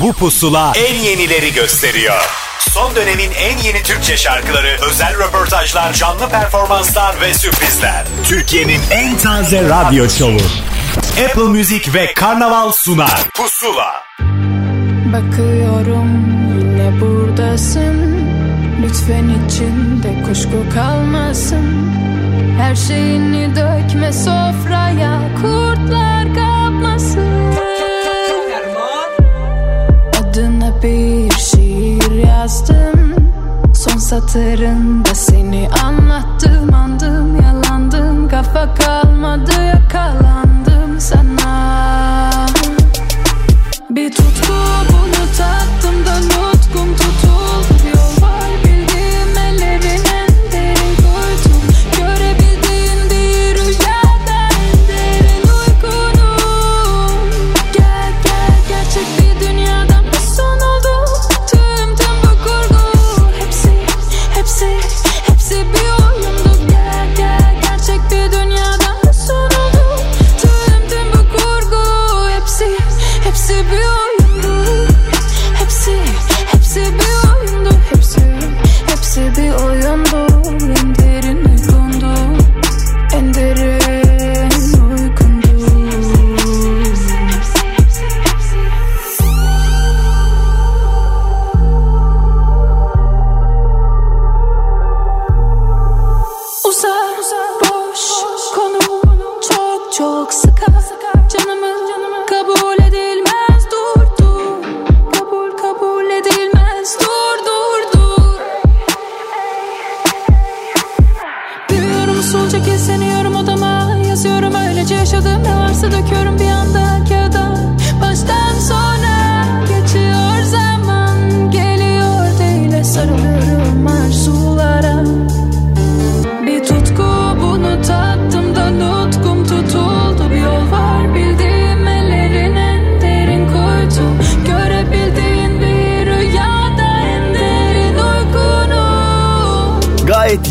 Bu pusula en yenileri gösteriyor. Son dönemin en yeni Türkçe şarkıları, özel röportajlar, canlı performanslar ve sürprizler. Türkiye'nin en taze radyo şovu. Apple Music ve Karnaval sunar. Pusula. Bakıyorum yine buradasın. Lütfen içinde kuşku kalmasın. Her şeyini dökme sofraya kurtlar bir şiir yazdım. Son satırında seni anlattım Andım yalandım kafa kalmadı yakalandım sana Bir tutku bunu tattım da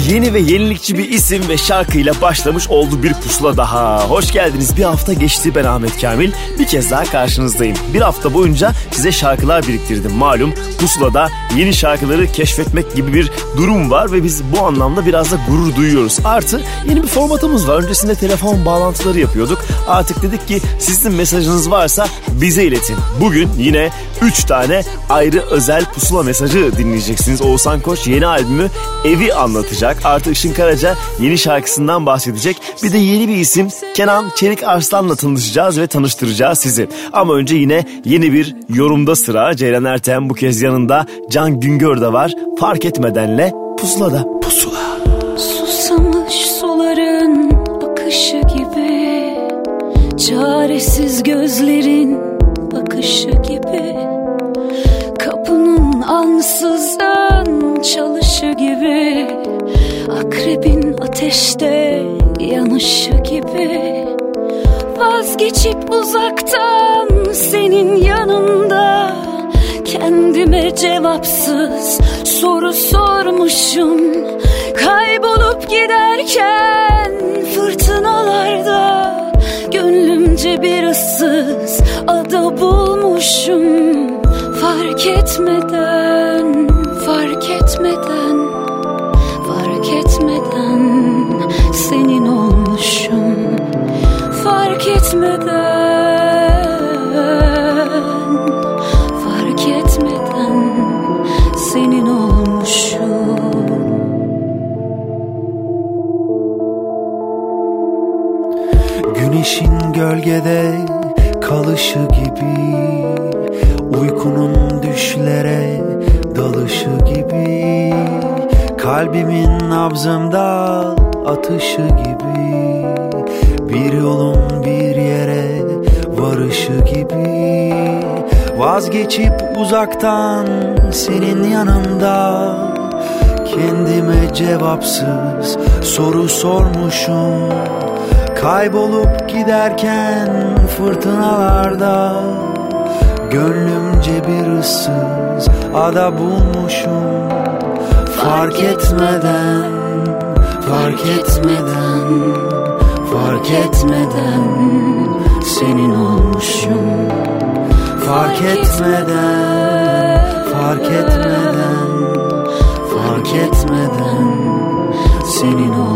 yeni ve yenilikçi bir isim ve şarkıyla başlamış oldu bir pusula daha. Hoş geldiniz. Bir hafta geçti ben Ahmet Kamil. Bir kez daha karşınızdayım. Bir hafta boyunca size şarkılar biriktirdim. Malum pusulada yeni şarkıları keşfetmek gibi bir durum var ve biz bu anlamda biraz da gurur duyuyoruz. Artı yeni bir formatımız var. Öncesinde telefon bağlantıları yapıyorduk. Artık dedik ki sizin mesajınız varsa bize iletin. Bugün yine 3 tane ayrı özel pusula mesajı dinleyeceksiniz. Oğuzhan Koç yeni albümü Evi anlatacak. Artı Işın Karaca yeni şarkısından bahsedecek. Bir de yeni bir isim Kenan Çelik Arslan'la tanışacağız ve tanıştıracağız sizi. Ama önce yine yeni bir yorumda sıra. Ceylan Ertem bu kez yanında Can Güngör de var. Fark etmedenle pusulada. Pusula. Susamış suların akışı gibi Çaresiz gözlerin bakışı Akrebin ateşte yanışı gibi. Vazgeçip uzaktan senin yanında Kendime cevapsız soru sormuşum. Kaybolup giderken fırtınalarda Gönlümce bir ıssız ada bulmuşum. Fark etmeden, gölgede kalışı gibi Uykunun düşlere dalışı gibi Kalbimin nabzımda atışı gibi Bir yolun bir yere varışı gibi Vazgeçip uzaktan senin yanında Kendime cevapsız soru sormuşum Kaybolup giderken fırtınalarda Gönlümce bir ıssız ada bulmuşum. Fark etmeden, fark etmeden, fark etmeden Senin olmuşum. Fark etmeden Fark etmeden Fark etmeden Senin olmuşum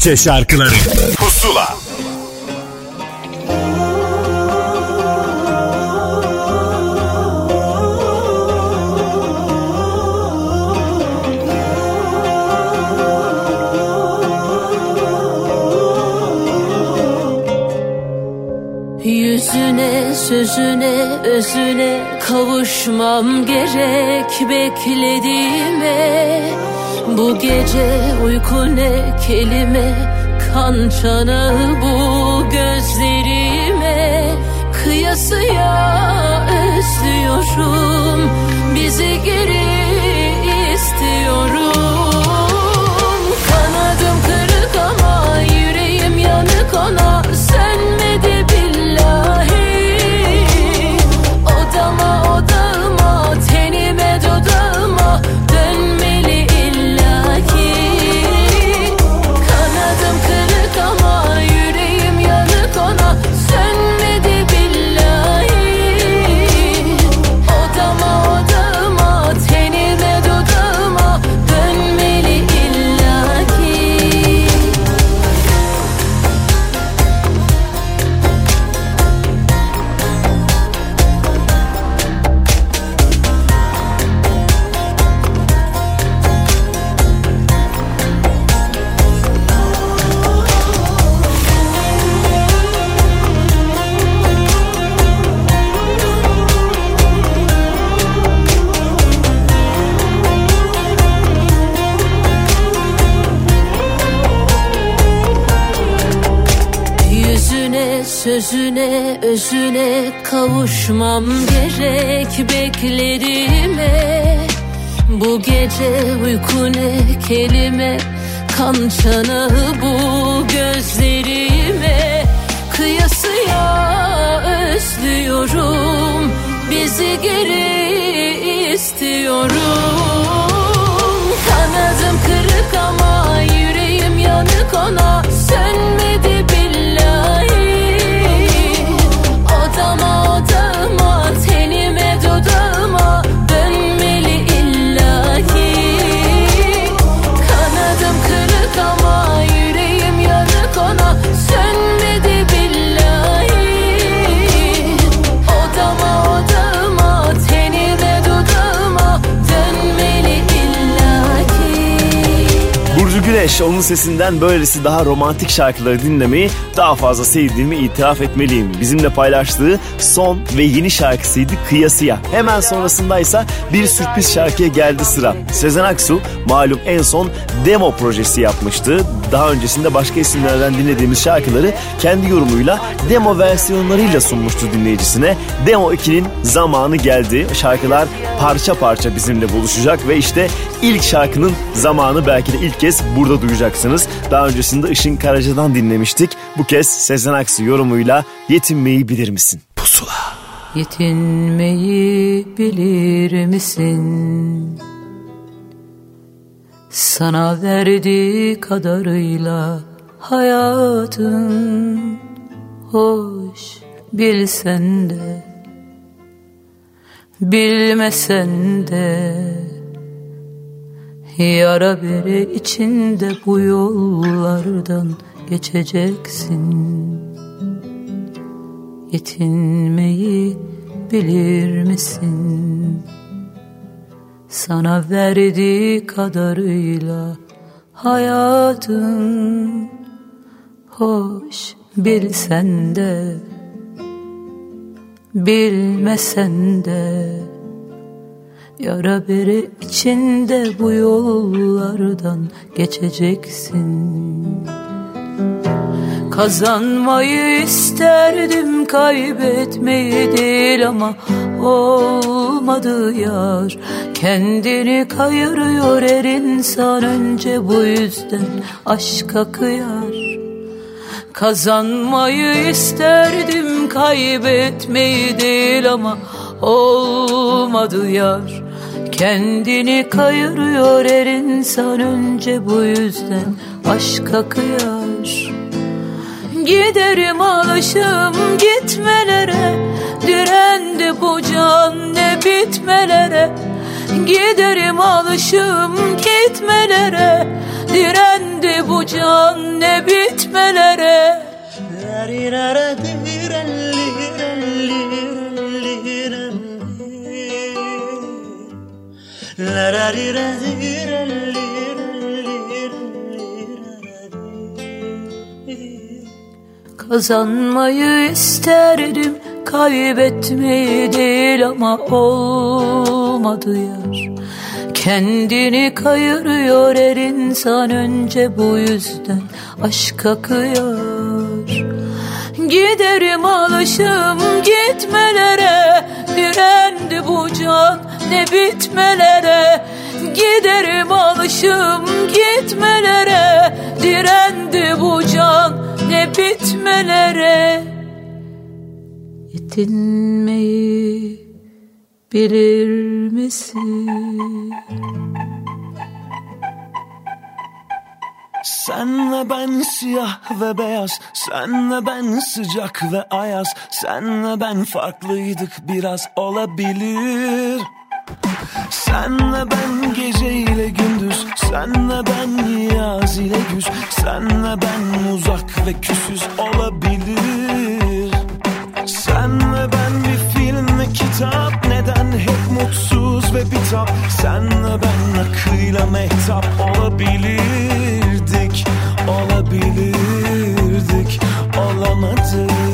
Türkçe şarkıları. Pusula. Yüzüne, sözüne, özüne kavuşmam gerek beklediğime bu gece uyku ne kelime kan çanağı bu gözlerime. Kıyasıya özlüyorum bizi geri istiyorum. Kanadım kırık ama yüreğim yanık ona kavuşmam gerek beklediğime Bu gece uyku ne kelime? Kan çanağı bu gözlerime. Kıyasıya özlüyorum. Bizi geri istiyorum. Kanadım kırık ama yüreğim yanık ona. Sönmedi Güneş onun sesinden böylesi daha romantik şarkıları dinlemeyi daha fazla sevdiğimi itiraf etmeliyim. Bizimle paylaştığı son ve yeni şarkısıydı Kıyasıya. Hemen sonrasındaysa bir sürpriz şarkıya geldi sıra. Sezen Aksu malum en son demo projesi yapmıştı. Daha öncesinde başka isimlerden dinlediğimiz şarkıları kendi yorumuyla demo versiyonlarıyla sunmuştu dinleyicisine. Demo 2'nin zamanı geldi. Şarkılar parça parça bizimle buluşacak ve işte ilk şarkının zamanı belki de ilk kez burada duyacaksınız. Daha öncesinde Işın Karaca'dan dinlemiştik. Bu kez Sezen Aksu yorumuyla yetinmeyi bilir misin? Pusula. Yetinmeyi bilir misin? Sana verdiği kadarıyla hayatın hoş bilsen de bilmesen de Yara bere içinde bu yollardan geçeceksin Yetinmeyi bilir misin? Sana verdiği kadarıyla hayatın Hoş bilsen de Bilmesen de Yara bere içinde bu yollardan geçeceksin. Kazanmayı isterdim kaybetmeyi değil ama olmadı yar. Kendini kayırıyor her insan önce bu yüzden aşka kıyar. Kazanmayı isterdim kaybetmeyi değil ama olmadı yar. Kendini kayırıyor her insan önce bu yüzden aşka kıyar. Giderim alışım gitmelere Direndi bu can ne bitmelere. Giderim alışım gitmelere. Direndi bu can ne bitmelere. La la Kazanmayı isterdim kaybetmeyi değil ama olmadı yar. Kendini kayırıyor her insan önce bu yüzden aşka kıyar. Giderim alışım gitmelere Direndi bu can ne bitmelere. Giderim alışım gitmelere Direndi bu can ne bitmelere yetinmeyi bilir misin? Senle ben siyah ve beyaz Senle ben sıcak ve ayaz Senle ben farklıydık biraz olabilir Senle ben gece ile gündüz Senle ben yaz ile güz Senle ben uzak ve küsüz olabilir kitap Neden hep mutsuz ve bitap? Senle ben akıyla mehtap Olabilirdik, olabilirdik Olamadık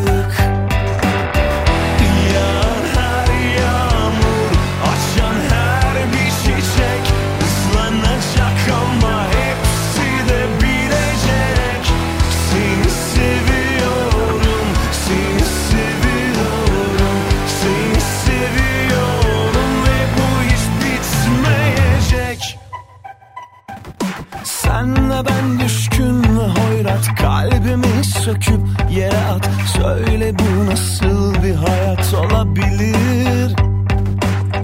Kalbimi söküp yere at. Söyle bu nasıl bir hayat olabilir?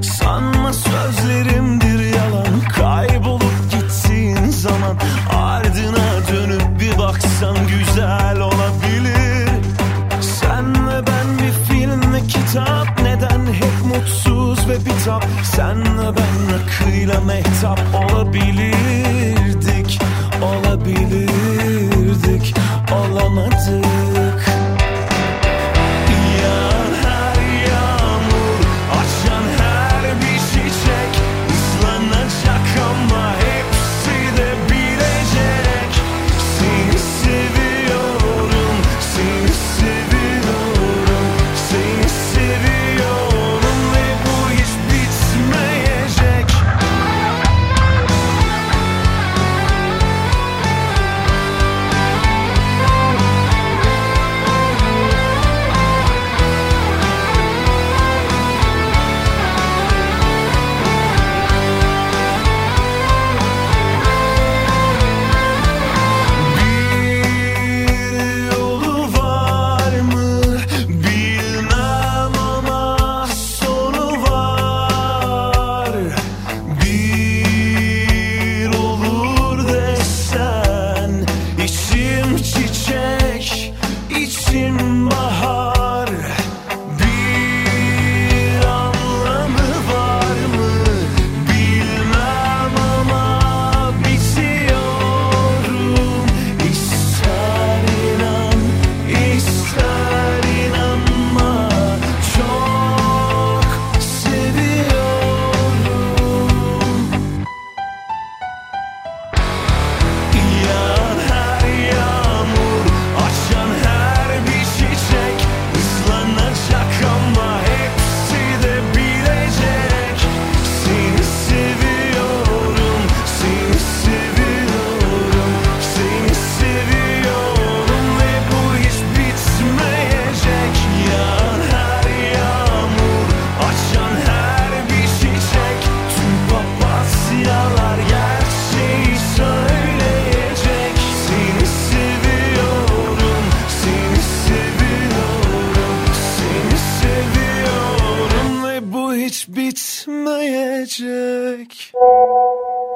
Sanma sözlerimdir yalan. Kaybolup gittiğin zaman Ardına dönüp bir baksan güzel olabilir. Senle ben bir film ve kitap. Neden hep mutsuz ve bitap? Senle ben akıyla mehtap olabilirdik Olabilirdik. Olamadık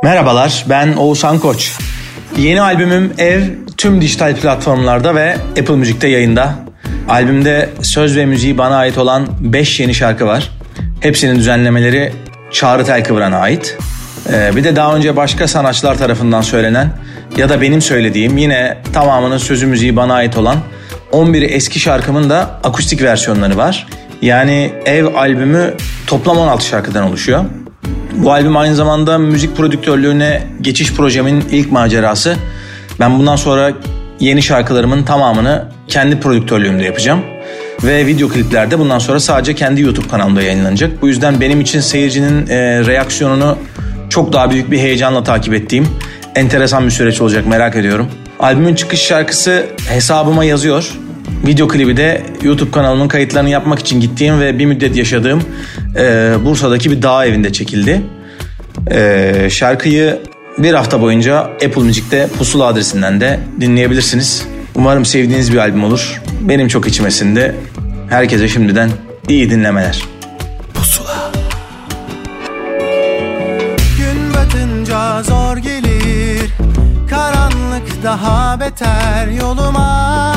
Merhabalar ben Oğuzhan Koç. Yeni albümüm Ev tüm dijital platformlarda ve Apple Müzik'te yayında. Albümde söz ve müziği bana ait olan 5 yeni şarkı var. Hepsinin düzenlemeleri Çağrı Telkıvran'a ait. Ee, bir de daha önce başka sanatçılar tarafından söylenen ya da benim söylediğim yine tamamının sözü müziği bana ait olan 11 eski şarkımın da akustik versiyonları var. Yani Ev albümü toplam 16 şarkıdan oluşuyor. Bu albüm aynı zamanda müzik prodüktörlüğüne geçiş projemin ilk macerası. Ben bundan sonra yeni şarkılarımın tamamını kendi prodüktörlüğümde yapacağım. Ve video kliplerde bundan sonra sadece kendi YouTube kanalımda yayınlanacak. Bu yüzden benim için seyircinin e, reaksiyonunu çok daha büyük bir heyecanla takip ettiğim enteresan bir süreç olacak merak ediyorum. Albümün çıkış şarkısı hesabıma yazıyor. Video klibi de YouTube kanalımın kayıtlarını yapmak için gittiğim ve bir müddet yaşadığım e, Bursa'daki bir dağ evinde çekildi. E, şarkıyı bir hafta boyunca Apple Müzik'te Pusula adresinden de dinleyebilirsiniz. Umarım sevdiğiniz bir albüm olur. Benim çok içimesinde. Herkese şimdiden iyi dinlemeler. Pusula. Gün batınca zor gelir Karanlık daha beter yoluma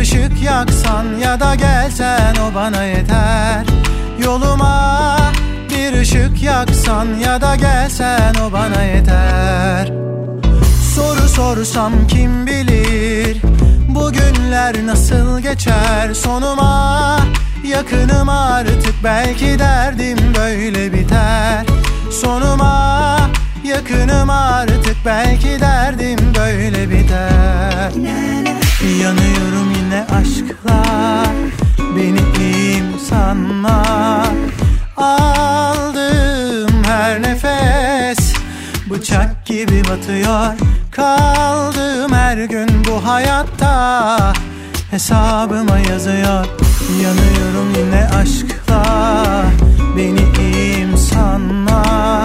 Bir ışık yaksan ya da gelsen o bana yeter. Yoluma bir ışık yaksan ya da gelsen o bana yeter. Soru sorsam kim bilir Bugünler nasıl geçer? Sonuma Yakınım artık belki derdim böyle biter. Sonuma yakınım artık belki derdim böyle biter. Yanıyorum yine aşkla Beni iyiyim sanma? Aldığım her nefes Bıçak gibi batıyor. Kaldığım her gün bu hayatta Hesabıma yazıyor. Yanıyorum yine aşkla Beni iyiyim sanma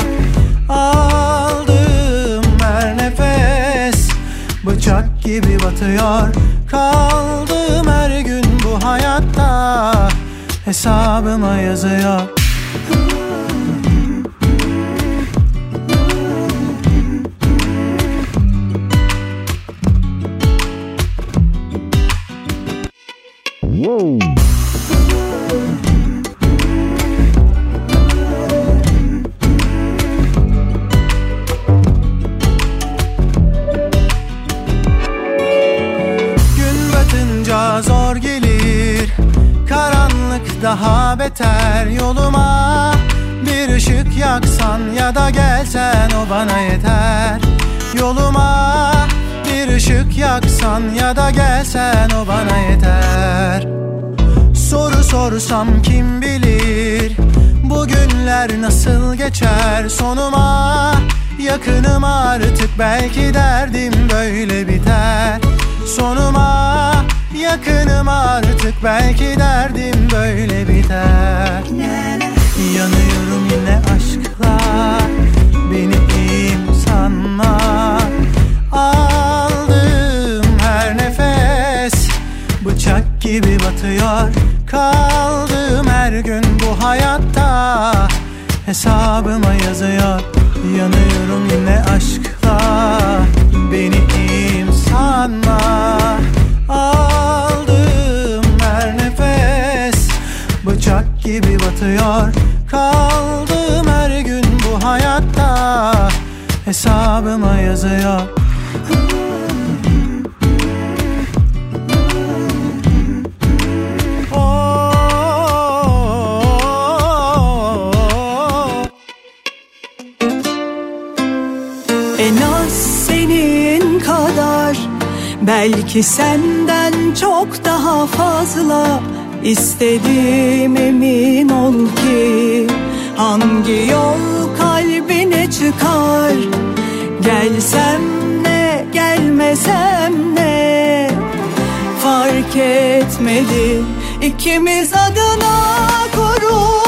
Aldığım her nefes. Bıçak gibi batıyor. Kaldığım her gün bu hayatta. Hesabıma yazıyor. Gün daha beter yoluma. Bir ışık yaksan ya da gelsen o bana yeter. Yoluma bir ışık yaksan ya da gelsen o bana yeter. Soru sorsam kim bilir? Bugünler nasıl geçer sonuma? Yakınım artık belki derdim böyle biter Sonuma yakınım artık belki derdim böyle biter. Yanıyorum yine aşkla Beni iyiyim sanma? Aldığım her nefes Bıçak gibi batıyor. Kaldığım her gün bu hayatta Hesabıma yazıyor. Yanıyorum yine aşkla Beni iyiyim sanma Aldığım her nefes Bıçak gibi batıyor. Kaldığım her gün bu hayatta Hesabıma yazıyor Belki senden çok daha fazla istedim emin ol ki Hangi yol kalbine çıkar? Gelsem ne gelmesem ne? Fark etmedi ikimiz adına Korulmamış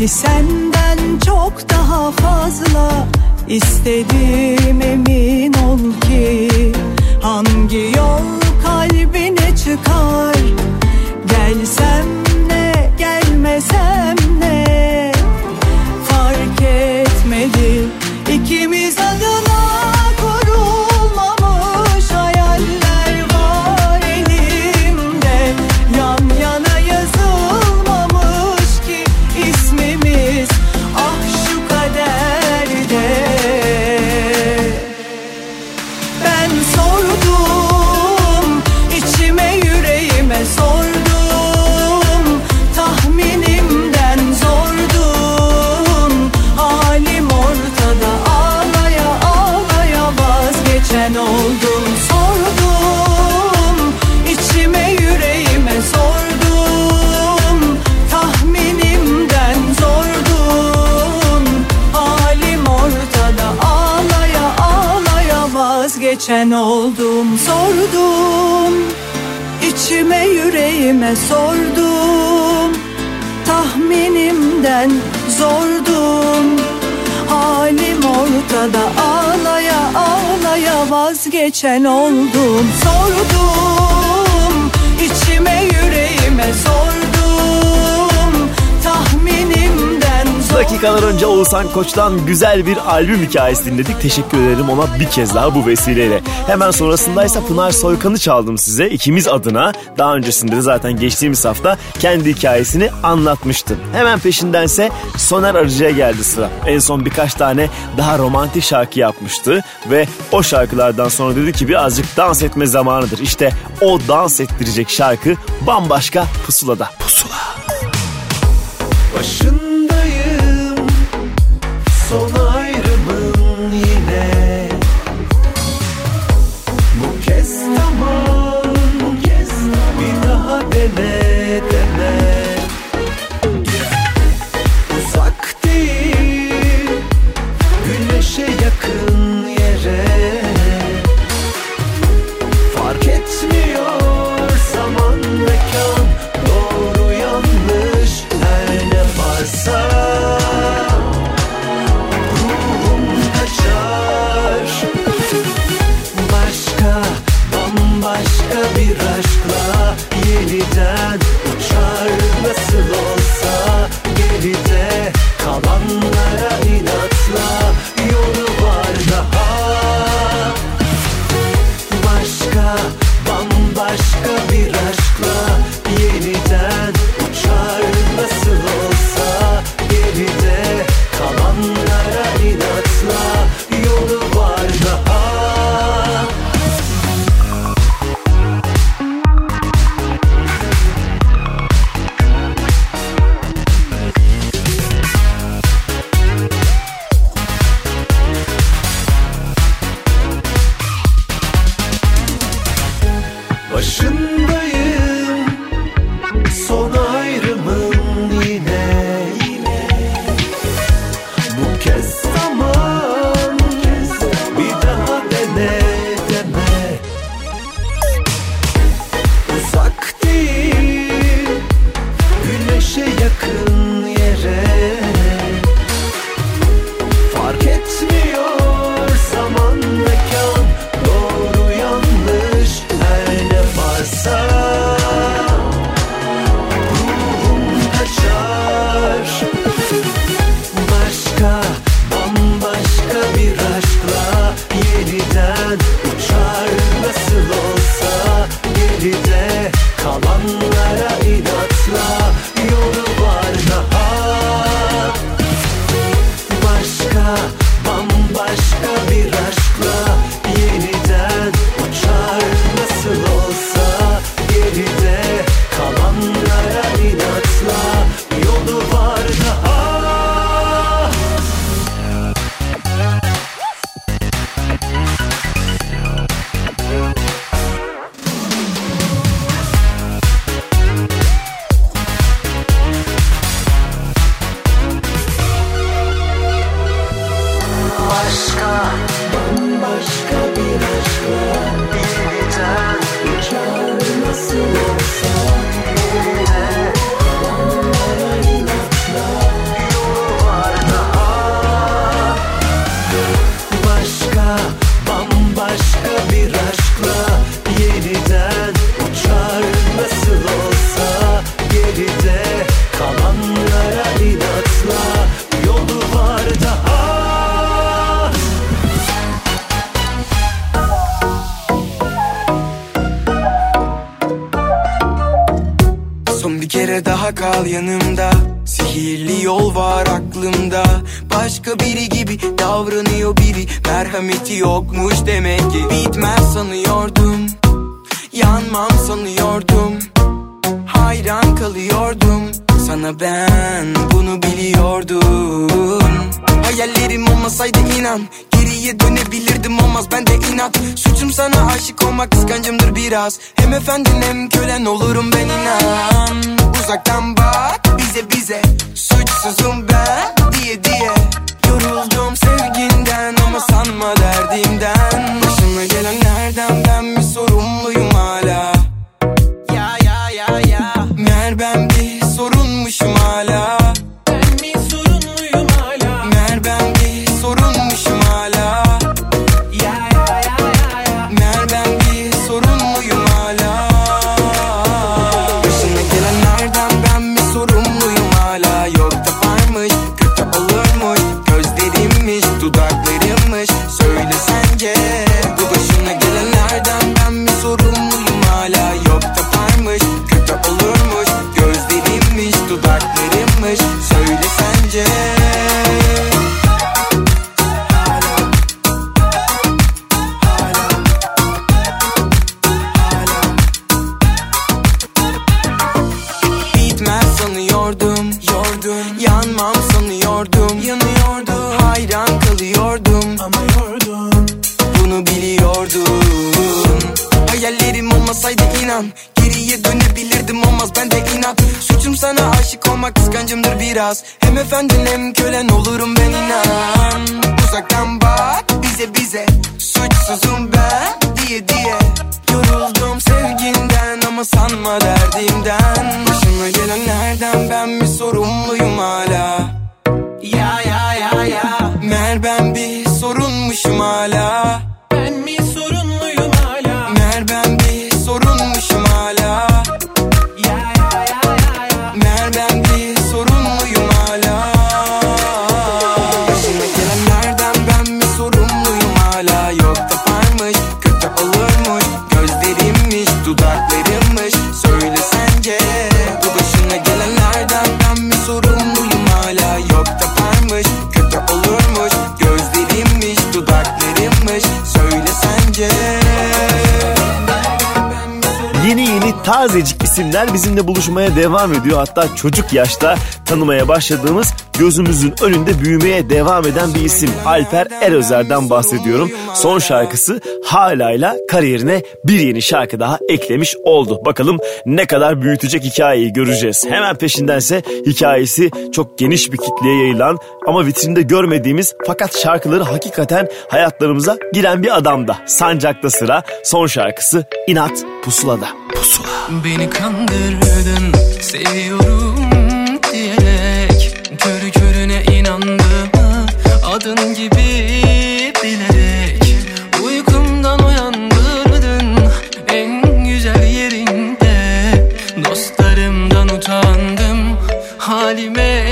Belki senden çok daha fazla istedim emin vazgeçen oldum Sordum içime yüreğime sordum Tahminimden zordum Dakikalar önce Oğuzhan Koç'tan güzel bir albüm hikayesi dinledik. Teşekkür ederim ona bir kez daha bu vesileyle. Hemen sonrasındaysa Pınar Soykan'ı çaldım size ikimiz adına. Daha öncesinde de zaten geçtiğimiz hafta kendi hikayesini anlatmıştım. Hemen peşindense Soner Arıcı'ya geldi sıra. En son birkaç tane daha romantik şarkı yapmıştı ve o şarkılardan sonra dedi ki birazcık dans etme zamanıdır. İşte o dans ettirecek şarkı bambaşka pusulada. Pusula. Başındayım kal yanımda. Sihirli yol var aklımda. Başka biri gibi davranıyor biri. Merhameti yokmuş demek ki. Bitmez sanıyordum. Yanmam sanıyordum. Hayran kalıyordum. Sana ben bunu biliyordum. Hayallerim olmasaydı inan Geriye dönebilirdim olmaz ben de inat. Suçum sana aşık olmak kıskancımdır biraz. Hem efendin hem kölen olurum ben inan. Uzaktan bak bize bize. Suçsuzum ben diye diye. Yoruldum sevginden ama sanma derdimden. Başıma gelenlerden ben mi sorumluyum hala olmak kıskancımdır biraz. Hem efendin hem kölen olurum ben inan. Uzaktan bak bize bize. Suçsuzum ben diye diye. Yoruldum sevginden ama sanma derdimden. Başıma gelenlerden ben mi sorumluyum hala. Ya ya ya ya. Meğer ben bir sorunmuşum hala tazecik isimler bizimle buluşmaya devam ediyor. Hatta çocuk yaşta tanımaya başladığımız gözümüzün önünde büyümeye devam eden bir isim. Alper Erözer'den bahsediyorum. Son şarkısı Hala'yla kariyerine bir yeni şarkı daha eklemiş oldu. Bakalım ne kadar büyütecek hikayeyi göreceğiz. Hemen peşindense hikayesi çok geniş bir kitleye yayılan ama vitrinde görmediğimiz fakat şarkıları hakikaten hayatlarımıza giren bir adamda. Sancakta sıra son şarkısı İnat Pusula'da. Pusula. Beni kandırdın seviyorum Körü körüne inandım. Adın gibi bilerek Uykumdan uyandırdın. En güzel yerinde Dostlarımdan utandım. Halime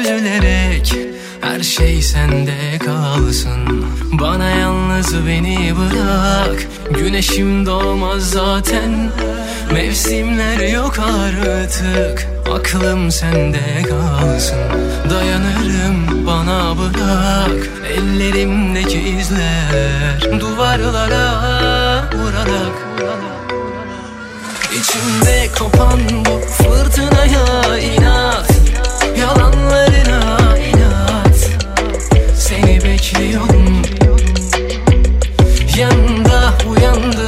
üzülerek Her şey sende kalsın. Bana yalnız beni bırak. Güneşim doğmaz zaten. Mevsimler yok artık Aklım sende kalsın. Dayanırım bana bırak. Ellerimdeki izler Duvarlara vurarak. İçimde kopan bu fırtınaya inat. Yalanlarına inat. Seni bekliyorum. Yanında uyandığın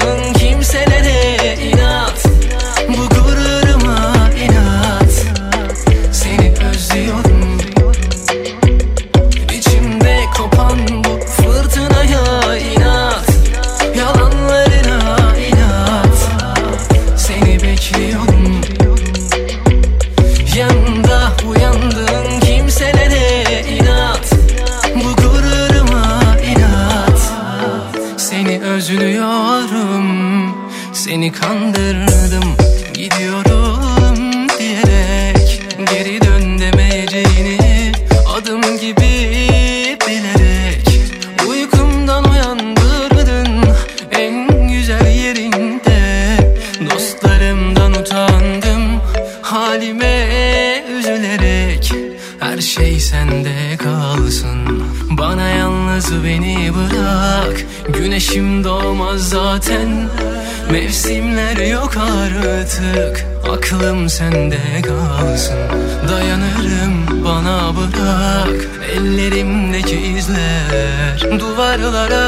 sende kalsın. Dayanırım bana bırak. Ellerimdeki izler Duvarlara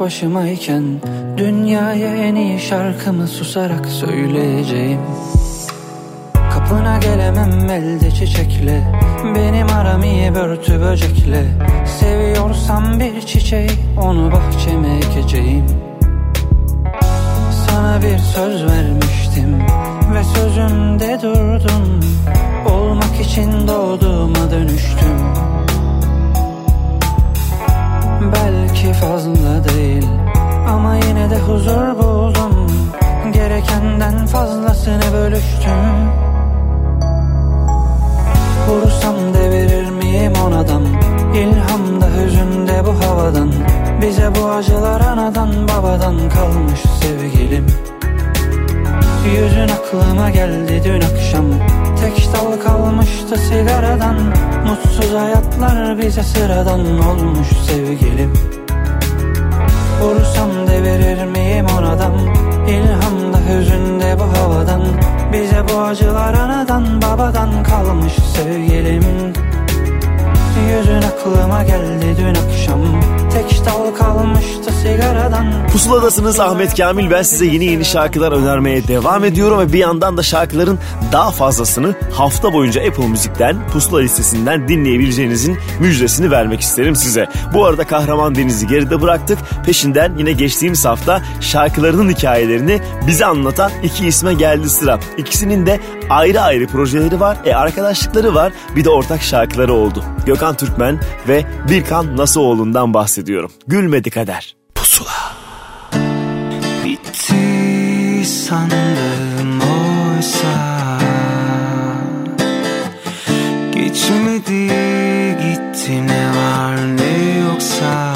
başımayken Dünyaya en iyi şarkımı susarak söyleyeceğim. Kapına gelemem elde çiçekle Benim aram iyi börtü böcekle. Seviyorsam bir çiçeği onu bahçeme ekeceğim. Sana bir söz vermiştim ve sözümde durdum. Olmak için doğduğuma dönüştüm fazla değil. Ama yine de huzur buldum. Gerekenden fazlasını bölüştüm. Vursam devirir miyim onadan? İlhamda hüzünde bu havadan. Bize bu acılar anadan babadan kalmış sevgilim. Yüzün aklıma geldi dün akşam. Tek dal kalmıştı sigaradan. Mutsuz hayatlar bize sıradan olmuş sevgilim Vursam devirir miyim oradan? İlhamda hüzünde bu havadan. Bize bu acılar anadan babadan kalmış sevgilim. Aklıma geldi dün akşam Tek dal kalmıştı sigaradan Pusuladasınız Ahmet Kamil ben size yeni yeni şarkılar önermeye devam ediyorum ve bir yandan da şarkıların daha fazlasını hafta boyunca Apple Müzik'ten Pusula listesinden dinleyebileceğinizin müjdesini vermek isterim size. Bu arada Kahraman Deniz'i geride bıraktık. Peşinden yine geçtiğimiz hafta şarkılarının hikayelerini bize anlatan iki isme geldi sıra. İkisinin de ayrı ayrı projeleri var, e, arkadaşlıkları var bir de ortak şarkıları oldu. Gökhan Türkmen ve Birkan Nasıoğlu'ndan bahsediyorum. Gülmedi kader. Pusula. Bitti sandım oysa Geçmedi gitti ne var ne yoksa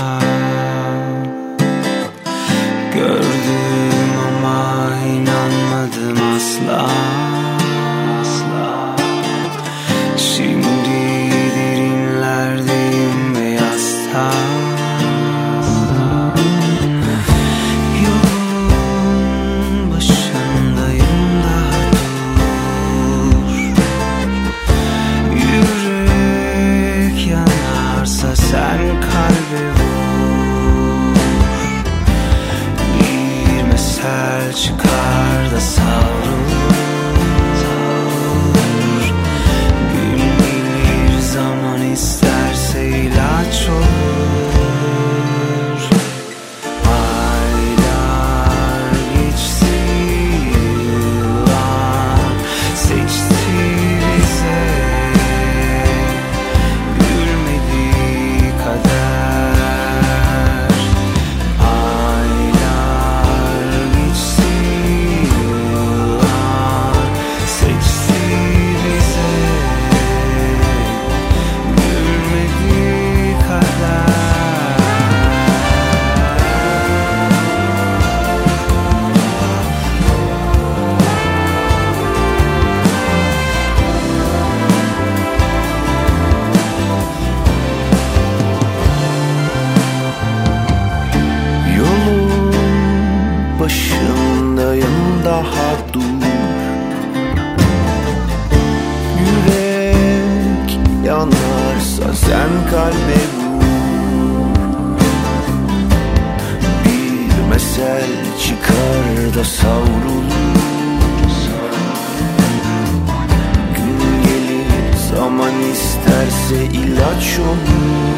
ilaç olur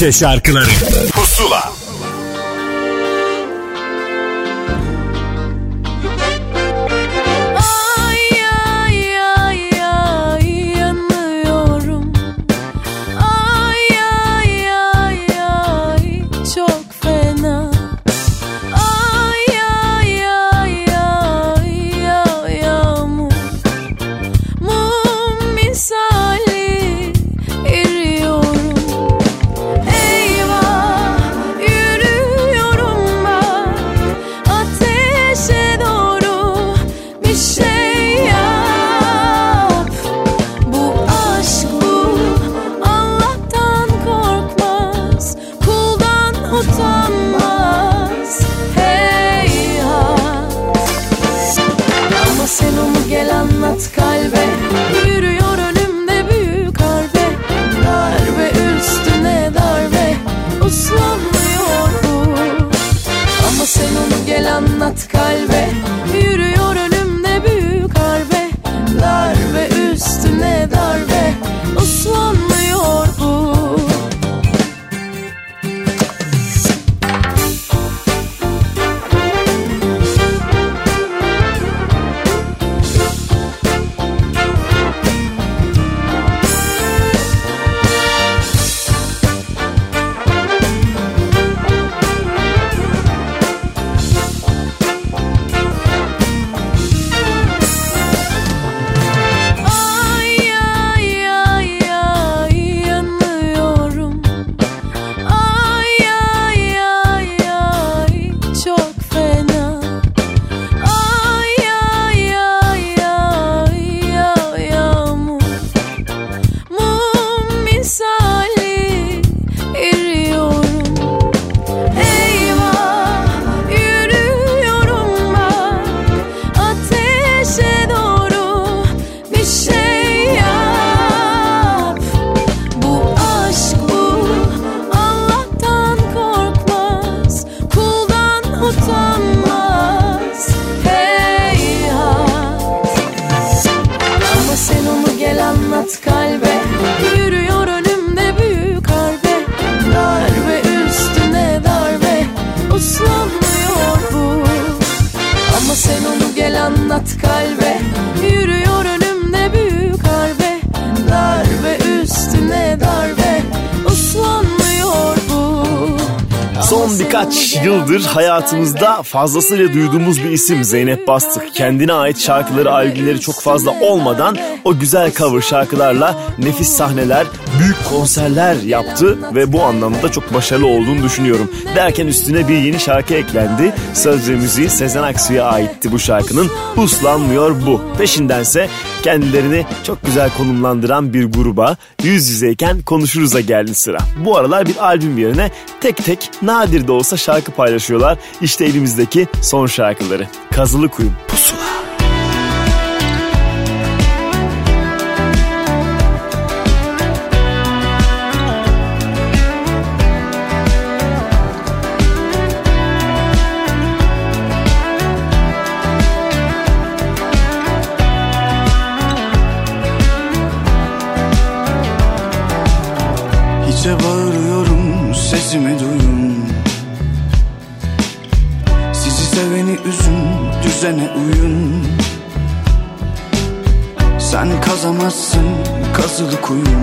Türkçe şarkıları Son birkaç yıldır hayatımızda fazlasıyla duyduğumuz bir isim Zeynep Bastık. Kendine ait şarkıları, albümleri çok fazla olmadan o güzel cover şarkılarla nefis sahneler, büyük konserler yaptı ve bu anlamda çok başarılı olduğunu düşünüyorum. Derken üstüne bir yeni şarkı eklendi. Söz ve müziği Sezen Aksu'ya aitti bu şarkının. Uslanmıyor bu. Peşindense kendilerini çok güzel konumlandıran bir gruba yüz yüzeyken konuşuruz'a geldi sıra. Bu aralar bir albüm yerine tek tek nadir de olsa şarkı paylaşıyorlar. İşte elimizdeki son şarkıları. Kazılı Kuyum Pusula. Kazılı kuyun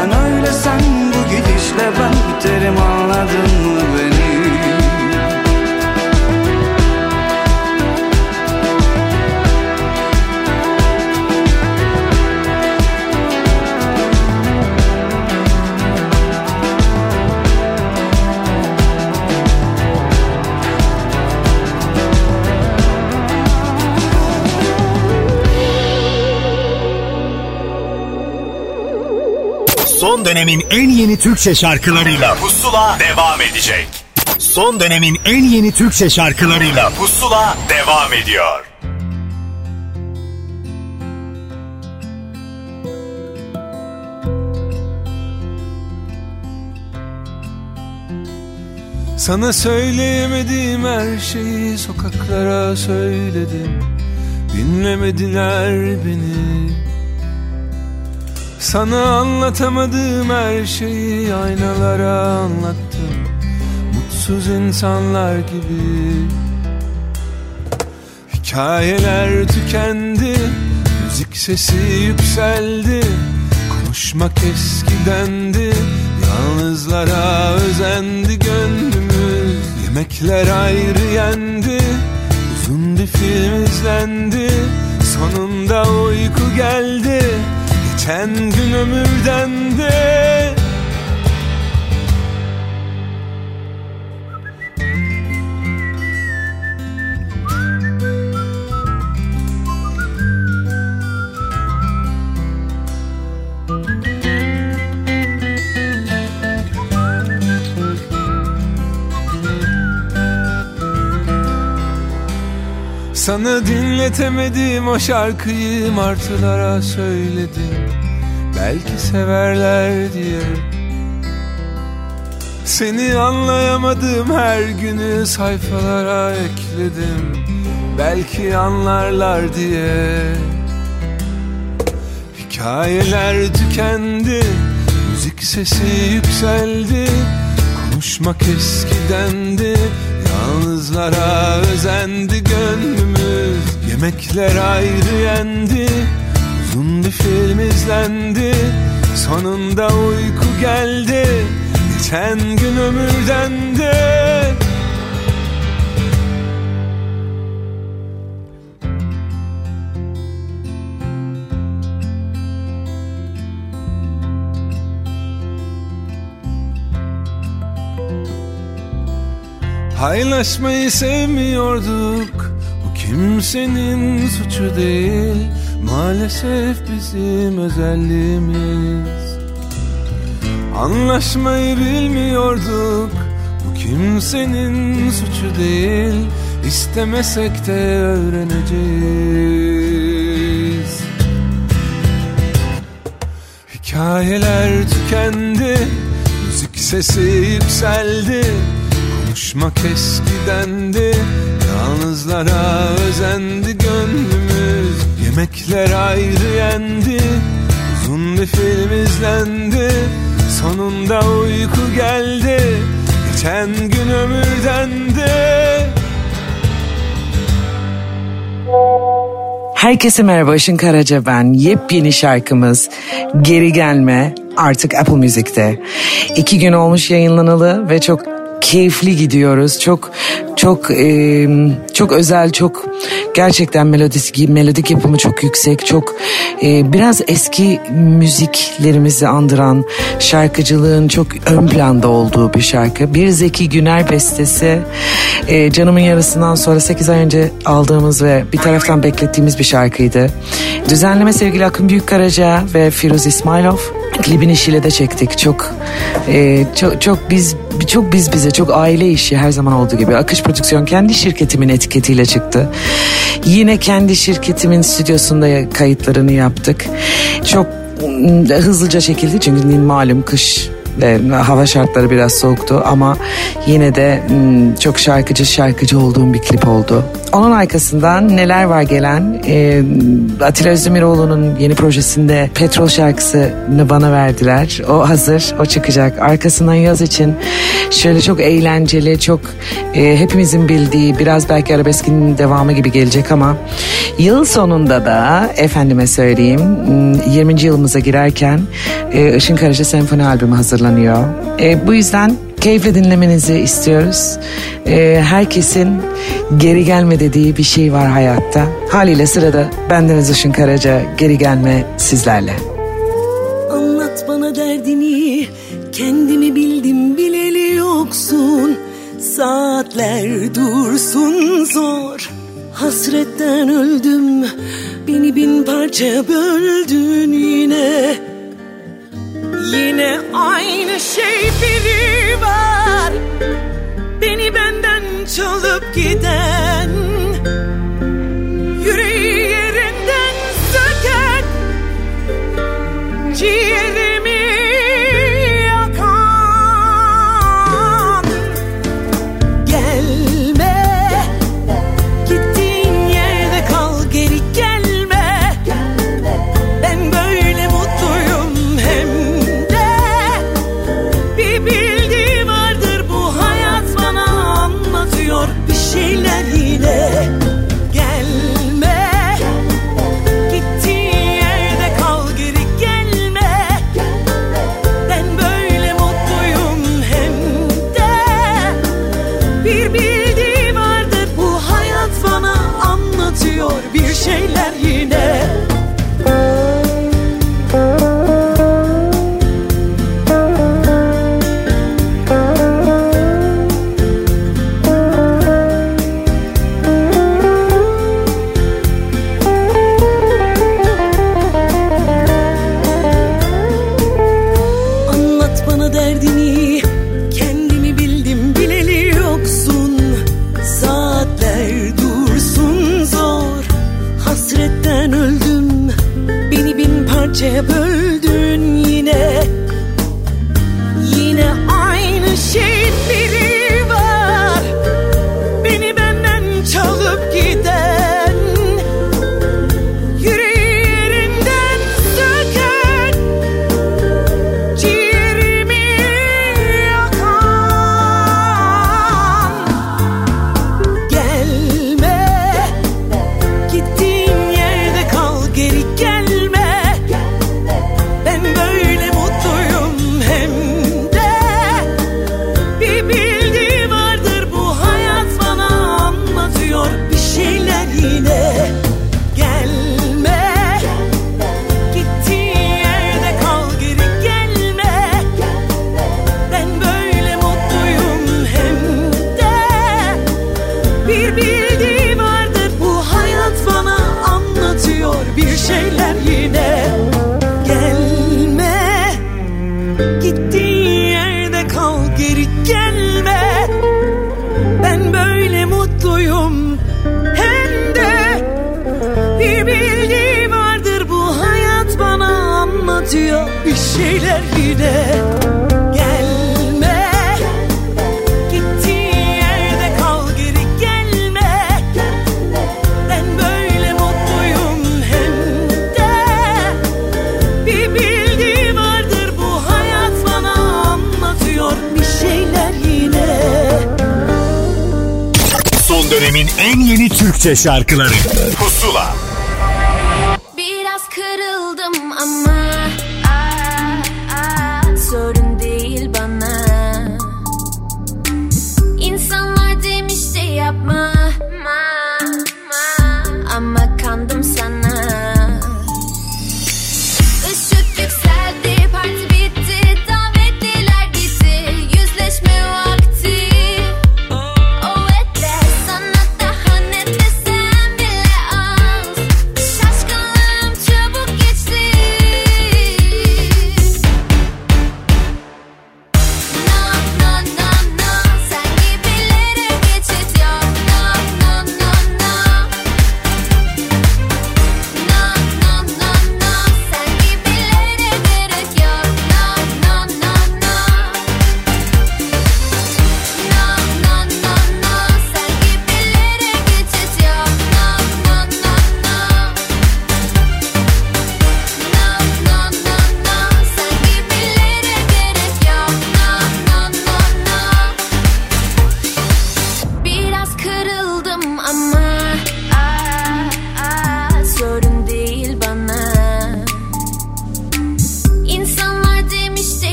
giden öyle sen Bu gidişle ben biterim. anladın Son dönemin en yeni Türkçe şarkılarıyla Pusula devam edecek. Son dönemin en yeni Türkçe şarkılarıyla Pusula devam ediyor. Sana söyleyemediğim her şeyi sokaklara söyledim Dinlemediler beni Sana anlatamadığım her şeyi aynalara anlattım. Mutsuz insanlar gibi. Hikayeler tükendi Müzik sesi yükseldi. Konuşmak eskidendi Yalnızlara özendi gönlümüz. Yemekler ayrı yendi Uzun bir film izlendi. Sonunda uyku geldi Kendin ömürden de. Sana dinletemedim o şarkıyı martılara söyledim. Belki severler diye. Seni anlayamadım her günü sayfalara ekledim. Belki anlarlar diye. Hikayeler tükendi Müzik sesi yükseldi. Konuşmak eskidendi Yalnızlara özendi gönlümüz. Yemekler ayrı yendi Bir film izlendi Sonunda uyku geldi Geçen gün ömürden de Paylaşmayı sevmiyorduk Bu kimsenin suçu değil Maalesef bizim özelliğimiz Anlaşmayı bilmiyorduk. Bu kimsenin suçu değil. İstemesek de öğreneceğiz. Hikayeler tükendi. Müzik sesi yükseldi. Konuşmak eskidendi. Yalnızlara özendi Yemekler ayrı yendi Uzun bir film izlendi Sonunda uyku geldi Geçen gün ömürden de Herkese merhaba Işın Karaca ben. Yepyeni şarkımız Geri Gelme artık Apple Music'te. İki gün olmuş yayınlanalı ve çok keyifli gidiyoruz. Çok çok e, çok özel, çok gerçekten melodisi melodik yapımı çok yüksek, çok e, biraz eski müziklerimizi andıran şarkıcılığın çok ön planda olduğu bir şarkı. Bir Zeki Güner bestesi. E, canımın yarısından sonra 8 ay önce aldığımız ve bir taraftan beklettiğimiz bir şarkıydı. Düzenleme sevgili Akın Büyükkaraca ve Firuz İsmailov. Klibini Şile'de çektik. Çok e, çok çok biz çok biz bize çok aile işi her zaman olduğu gibi. Akış Prodüksiyon kendi şirketimin etiketiyle çıktı. Yine kendi şirketimin stüdyosunda kayıtlarını yaptık. Çok mm, hızlıca çekildi çünkü malum kış ve hava şartları biraz soğuktu ama yine de mm, çok şarkıcı şarkıcı olduğum bir klip oldu. Onun arkasından neler var gelen e, Atilla Özdemiroğlu'nun yeni projesinde Petrol şarkısını bana verdiler. O hazır, o çıkacak. Arkasından yaz için şöyle çok eğlenceli, çok e, hepimizin bildiği biraz belki arabeskin devamı gibi gelecek ama yıl sonunda da efendime söyleyeyim 20. yılımıza girerken e, Işın Karaca Senfoni albümü hazırlanıyor. E, bu yüzden keyifle dinlemenizi istiyoruz. Ee, herkesin geri gelme dediği bir şey var hayatta. Haliyle sırada bendeniz Işın Karaca geri gelme sizlerle. Anlat bana derdini Kendimi bildim bileli yoksun Saatler dursun zor Hasretten öldüm Beni bin parça böldün yine Yine aynı şey biri var. Beni benden çalıp giden Yüreği yerinden söken Ciğerimi Şarkıları.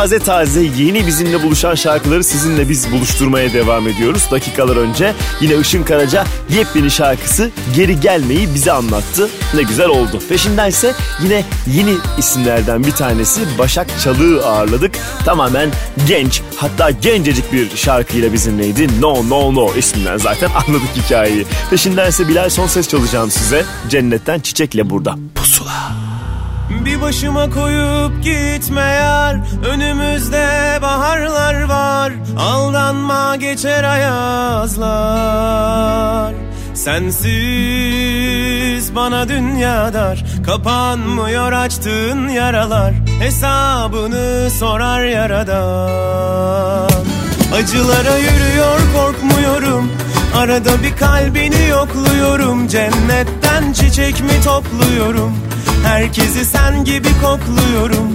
taze taze yeni bizimle buluşan şarkıları sizinle biz buluşturmaya devam ediyoruz. Dakikalar önce yine Işın Karaca yepyeni şarkısı Geri Gelmeyi bize anlattı. Ne güzel oldu. Peşinden ise yine yeni isimlerden bir tanesi Başak Çalığı ağırladık. Tamamen genç hatta gencecik bir şarkıyla bizimleydi. No No No isminden zaten anladık hikayeyi. Peşinden ise Bilal son ses çalacağım size. Cennetten Çiçek'le burada başıma koyup gitme yar. Önümüzde baharlar var. Aldanma geçer ayazlar. Sensiz bana dünya dar. Kapanmıyor açtığın yaralar. Hesabını sorar yaradan. Acılara yürüyor korkmuyorum. Arada bir kalbini yokluyorum. Cennetten çiçek mi topluyorum Herkesi sen gibi kokluyorum.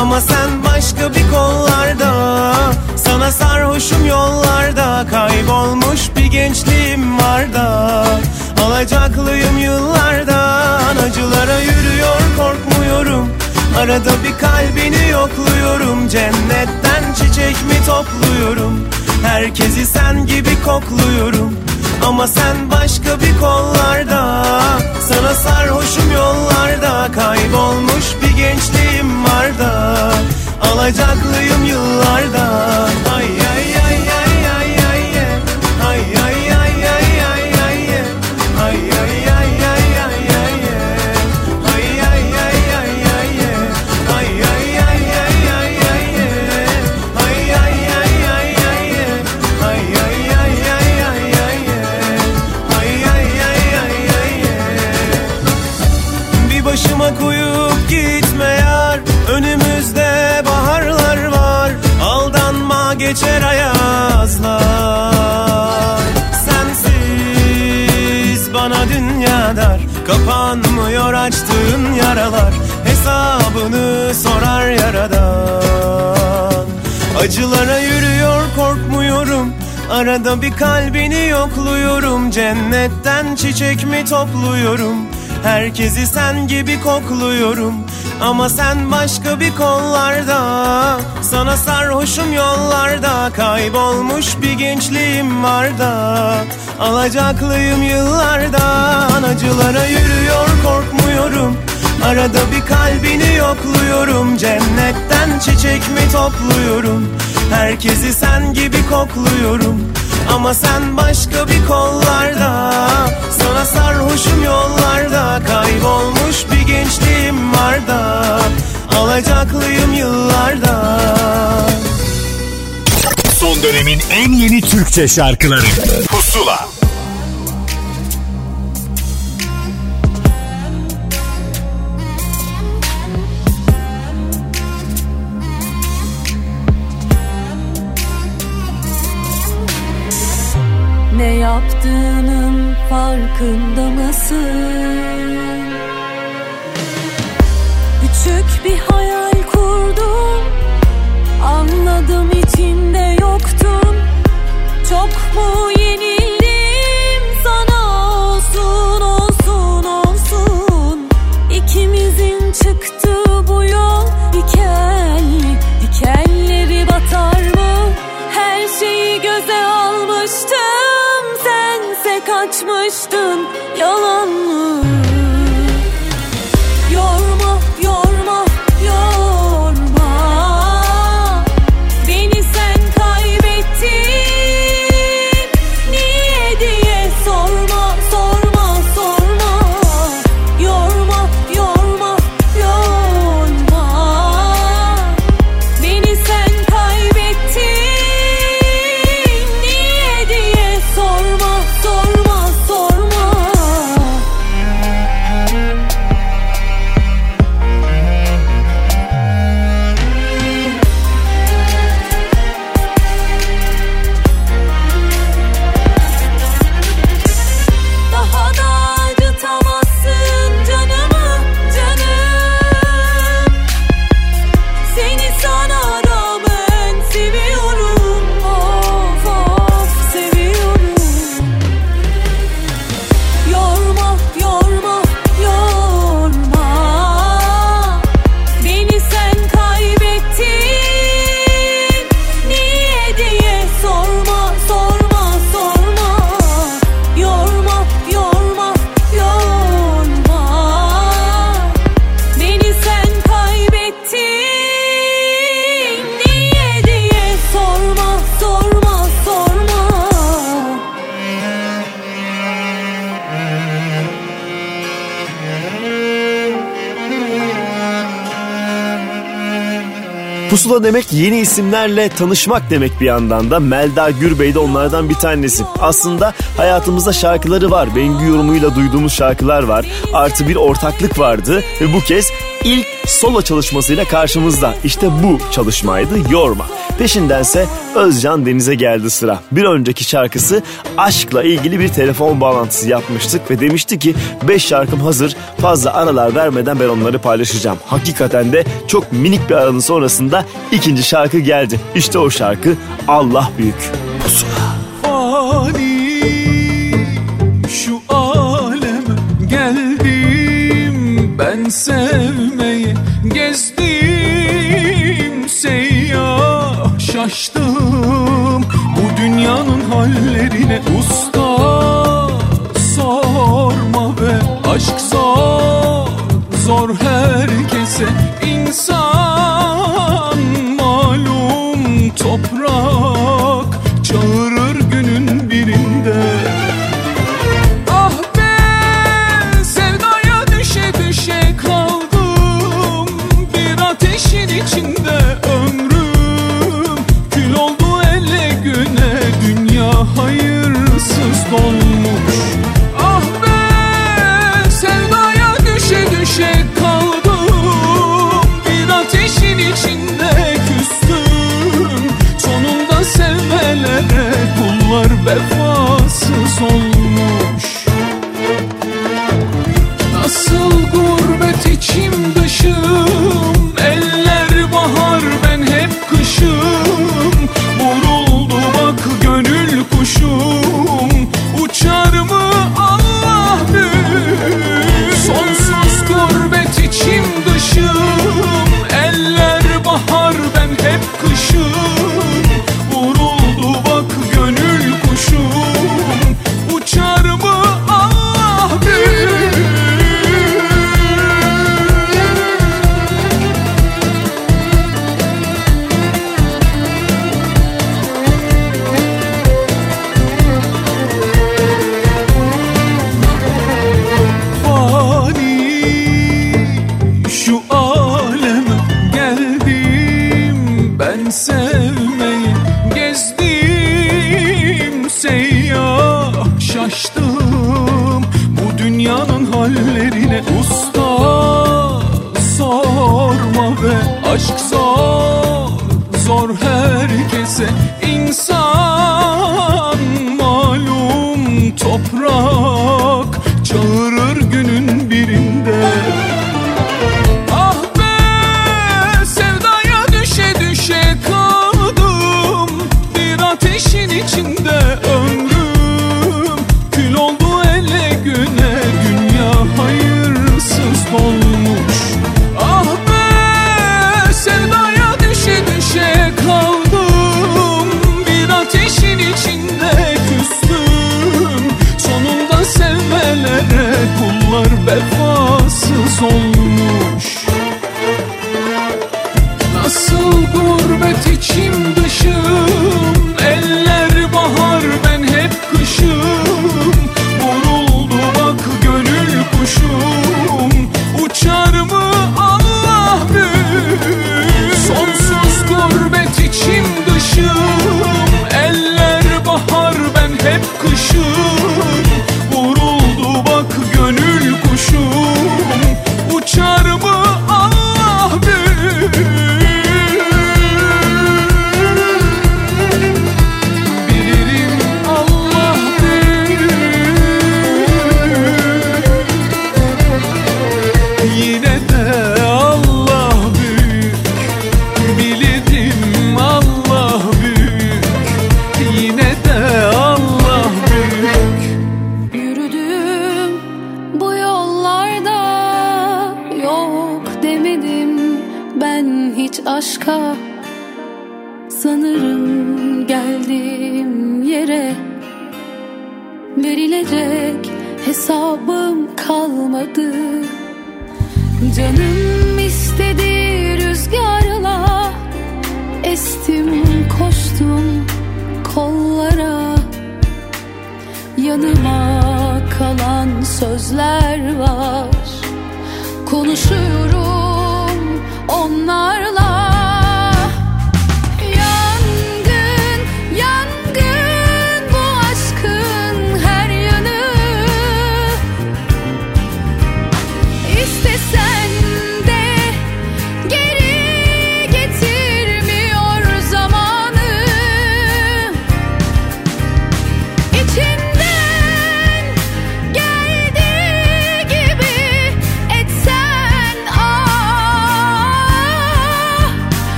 Ama sen başka bir kollarda. Sana sarhoşum yollarda. Kaybolmuş bir gençliğim var da Alacaklıyım yıllardan. Acılara yürüyor korkmuyorum. Arada bir kalbini yokluyorum. Cennetten çiçek mi topluyorum? Herkesi sen gibi kokluyorum Ama sen başka bir kollarda Sana sarhoşum yollarda Kaybolmuş bir gençliğim var da Alacaklıyım yıllarda. Ay geçer ayazlar. Sensiz bana dünya dar Kapanmıyor açtığın yaralar. Hesabını sorar yaradan. Acılara yürüyor korkmuyorum. Arada bir kalbini yokluyorum. Cennetten çiçek mi topluyorum? Herkesi sen gibi kokluyorum Ama sen başka bir kollarda Sana sarhoşum yollarda Kaybolmuş bir gençliğim var da Alacaklıyım yıllardan Acılara yürüyor korkmuyorum. Arada bir kalbini yokluyorum Cennetten çiçek mi topluyorum? Herkesi sen gibi kokluyorum Ama sen başka bir kollarda Sana sarhoşum yollarda Kaybolmuş bir gençliğim var da Alacaklıyım yıllarda. Son dönemin en yeni Türkçe şarkıları. Pusula yaptığının farkında mısın? Küçük bir hayal kurdum Anladım içinde yoktun Çok mu Pusula demek yeni isimlerle tanışmak demek bir yandan da. Melda Gürbey de onlardan bir tanesi. Aslında hayatımızda şarkıları var. Bengü yorumuyla duyduğumuz şarkılar var. Artı bir ortaklık vardı ve bu kez ilk solo çalışmasıyla karşımızda. İşte bu çalışmaydı Yorma. Peşindense Özcan Deniz'e geldi sıra. Bir önceki şarkısı aşkla ilgili bir telefon bağlantısı yapmıştık ve demişti ki 5 şarkım hazır fazla aralar vermeden ben onları paylaşacağım. Hakikaten de çok minik bir aranın sonrasında ikinci şarkı geldi. İşte o şarkı Allah Büyük. Pusula. hallerine usta Sorma be. Aşk zor Zor herkese insan vefasız ol.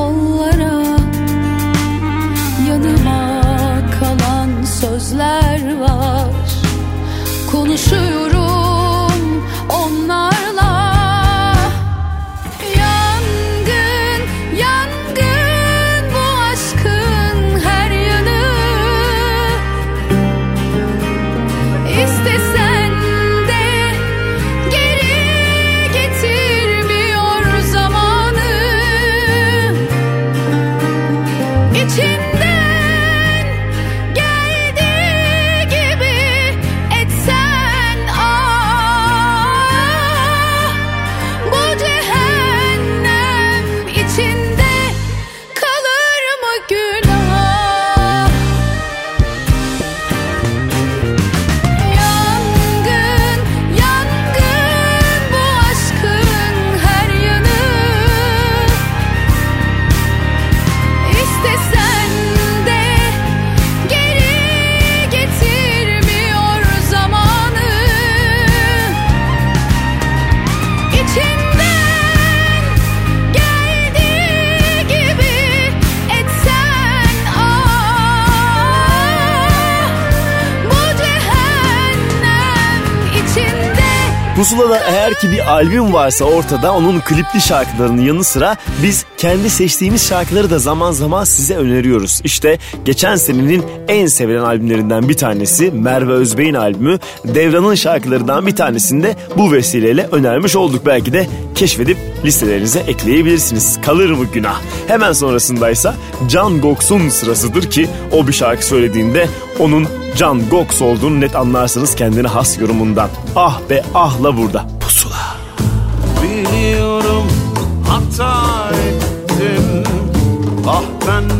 Kollara Yanıma kalan sözler var. Konuşuyorum Pusula'da eğer ki bir albüm varsa ortada onun klipli şarkılarının yanı sıra biz kendi seçtiğimiz şarkıları da zaman zaman size öneriyoruz. İşte geçen senenin en sevilen albümlerinden bir tanesi Merve Özbey'in albümü Devran'ın şarkılarından bir tanesini de bu vesileyle önermiş olduk. Belki de keşfedip listelerinize ekleyebilirsiniz. Kalır mı günah? Hemen sonrasındaysa Can Goks'un sırasıdır ki o bir şarkı söylediğinde onun Can Goks olduğunu net anlarsınız kendine has yorumundan. Ah be ahla burada. Pusula. Biliyorum hata ettim Ah ben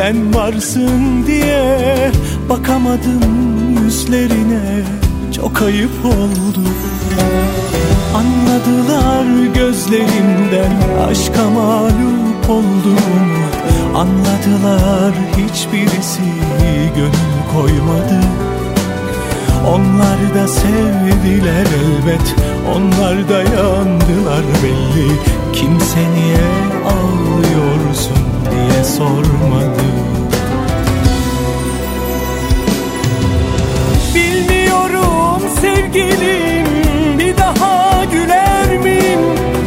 sen varsın diye Bakamadım yüzlerine. Çok ayıp oldu. Anladılar gözlerimden aşka mağlup olduğumu Anladılar hiçbirisi gönül koymadı. Onlar da sevdiler elbet Onlar da yandılar belli. Kimse niye ağlıyorsun diye sormadı Bilmiyorum sevgilim bir daha güler miyim?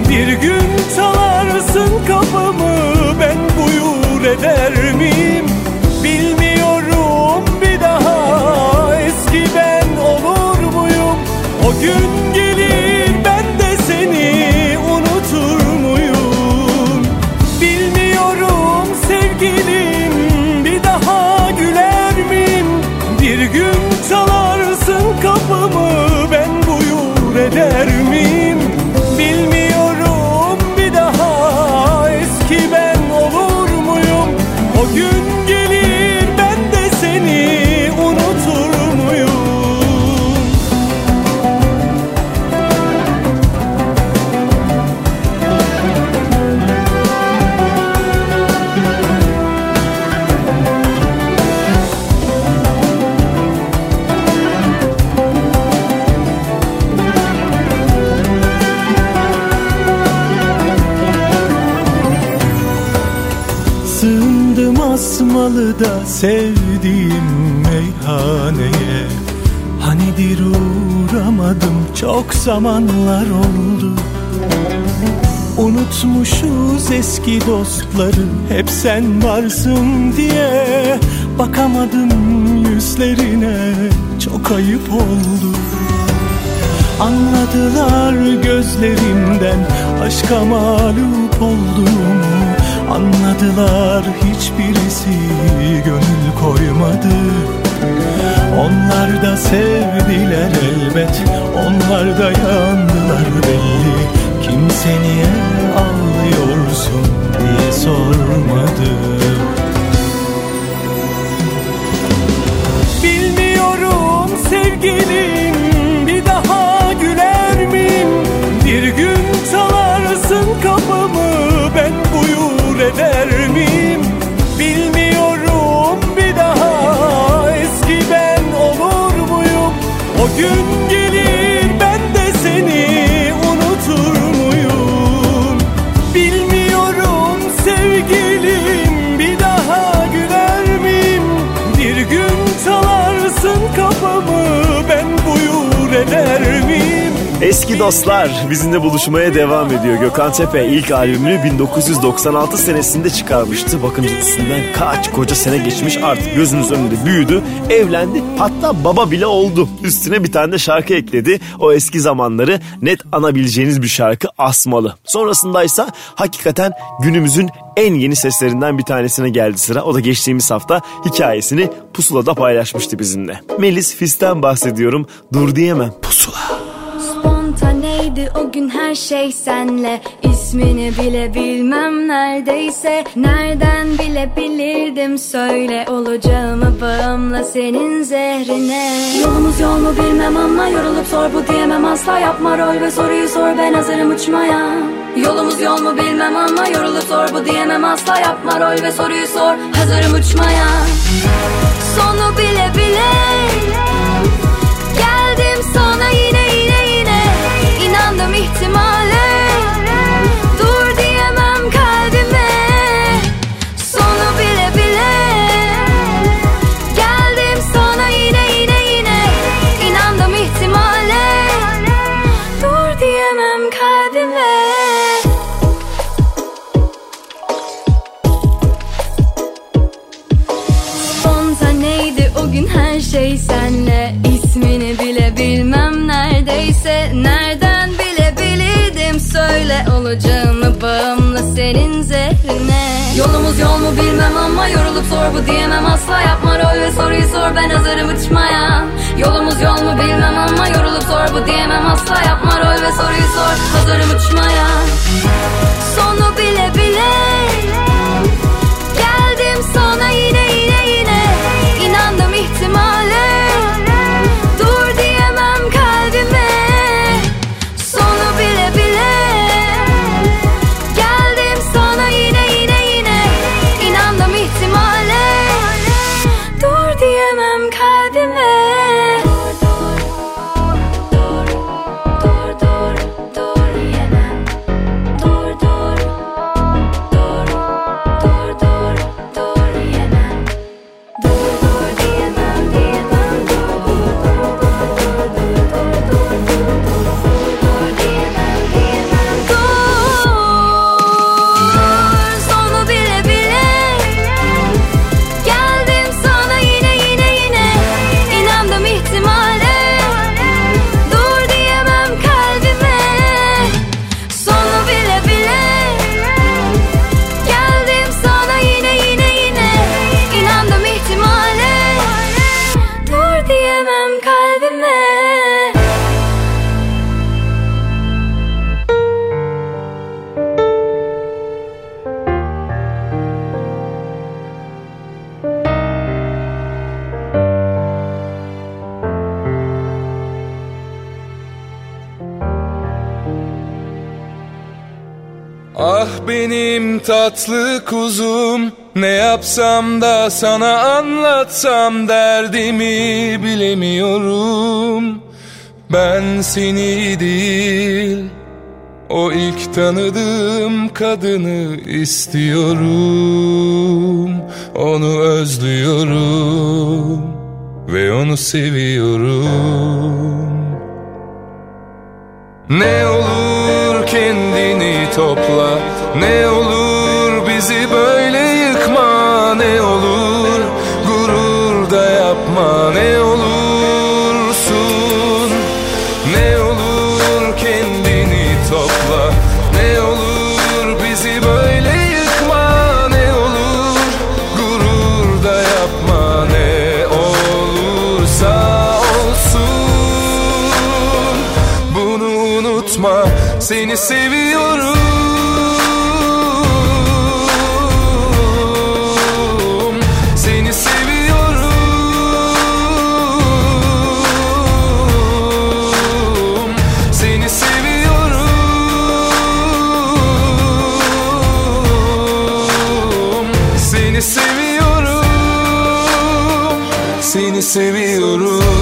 Bir gün çalarsın kapımı ben buyur eder miyim? Bilmiyorum bir daha eski ben olur muyum? O gün gelir sevdiğim meyhaneye. Hanidir uğramadım çok zamanlar oldu. Unutmuşuz eski dostları hep sen varsın diye. Bakamadım yüzlerine çok ayıp oldu. Anladılar gözlerimden aşka mağlup olduğumu. Anladılar hiçbirisi gönül koymadı Onlar da sevdiler elbet Onlar da yandılar belli Kimse niye ağlıyorsun diye sormadı Bilmiyorum sevgilim bir daha güler miyim? Bir gün çalarsın kapımı ben buyur eder miyim? O gün gelir ben de seni unutur muyum? Bilmiyorum sevgilim bir daha güler miyim? Bir gün çalarsın kapımı ben buyur eder miyim? Eski dostlar bizimle buluşmaya devam ediyor. Gökhan Tepe ilk albümünü 1996 senesinde çıkarmıştı. Bakın üstünden kaç koca sene geçmiş artık gözünüz önünde büyüdü, evlendi hatta baba bile oldu. Üstüne bir tane de şarkı ekledi. O eski zamanları net anabileceğiniz bir şarkı Asmalı. Sonrasındaysa hakikaten günümüzün en yeni seslerinden bir tanesine geldi sıra. O da geçtiğimiz hafta hikayesini Pusula'da paylaşmıştı bizimle. Melis Fis'ten bahsediyorum. Dur diyemem. Pusula. O gün her şey senle. İsmini bile bilmem neredeyse. Nereden bilebilirdim söyle Olacağımı bağımla senin zehrine. Yolumuz yol mu bilmem ama yorulup sor bu diyemem. Asla yapma rol ve soruyu sor. Ben hazırım uçmaya. Yolumuz yol mu bilmem ama yorulup sor bu diyemem. Asla yapma rol ve soruyu sor. Hazırım uçmaya. Sonu bile bile. Geldim sana yine Yandım ihtimal sor bu diyemem Asla yapma rol ve soruyu sor ben hazırım uçmaya. Yolumuz yol mu bilmem ama yorulup sor bu diyemem Asla yapma rol ve soruyu sor hazırım uçmaya. Sonu seni değil o ilk tanıdığım kadını istiyorum. Onu özlüyorum ve onu seviyorum. Ne olur kendini topla Ne olur bizi böyle yıkma Ne olur seni seviyorum. Seni seviyorum. Seni seviyorum. Seni seviyorum. Seni seviyorum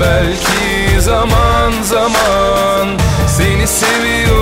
belki zaman zaman Seni seviyorum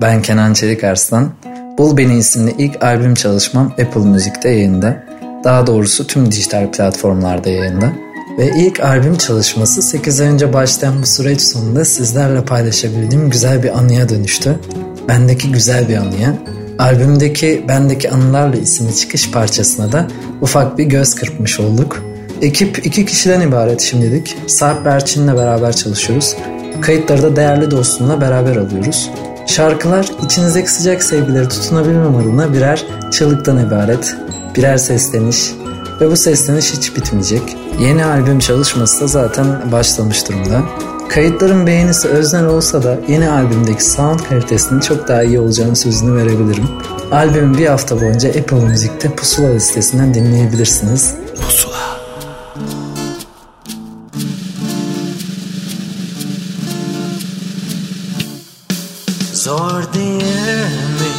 ben Kenan Çelik Arslan. Bul Beni isimli ilk albüm çalışmam Apple Müzik'te yayında. Daha doğrusu tüm dijital platformlarda yayında. Ve ilk albüm çalışması 8 ay önce başlayan bu süreç sonunda sizlerle paylaşabildiğim güzel bir anıya dönüştü. Bendeki güzel bir anıya. Albümdeki Bendeki Anılarla isimli çıkış parçasına da ufak bir göz kırpmış olduk. Ekip iki kişiden ibaret şimdilik. Sarp Berçin'le beraber çalışıyoruz. Kayıtları da değerli dostumla beraber alıyoruz. Şarkılar içinizdeki sıcak sevgileri tutunabilmem adına birer çığlıktan ibaret, birer sesleniş ve bu sesleniş hiç bitmeyecek. Yeni albüm çalışması da zaten başlamış durumda. Kayıtların beğenisi öznel olsa da yeni albümdeki sound kalitesinin çok daha iyi olacağını sözünü verebilirim. Albümü bir hafta boyunca Apple Müzik'te Pusula listesinden dinleyebilirsiniz. Zor değil mi?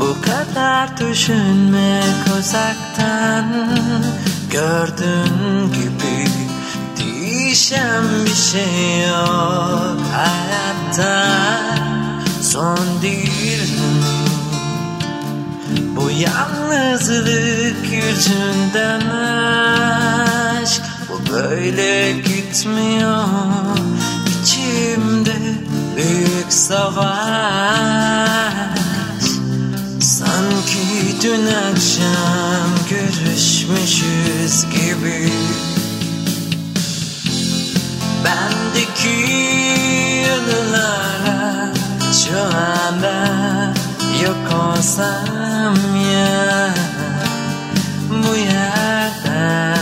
Bu kadar düşünmek uzaktan Gördüğün gibi değişen bir şey yok hayatta Son değil mi? Bu yalnızlık yüzünden aşk Bu böyle gitmiyor savaş. Sanki dün akşam görüşmüşüz gibi. Bendeki anılara şu anda yok olsam ya. Bu yerden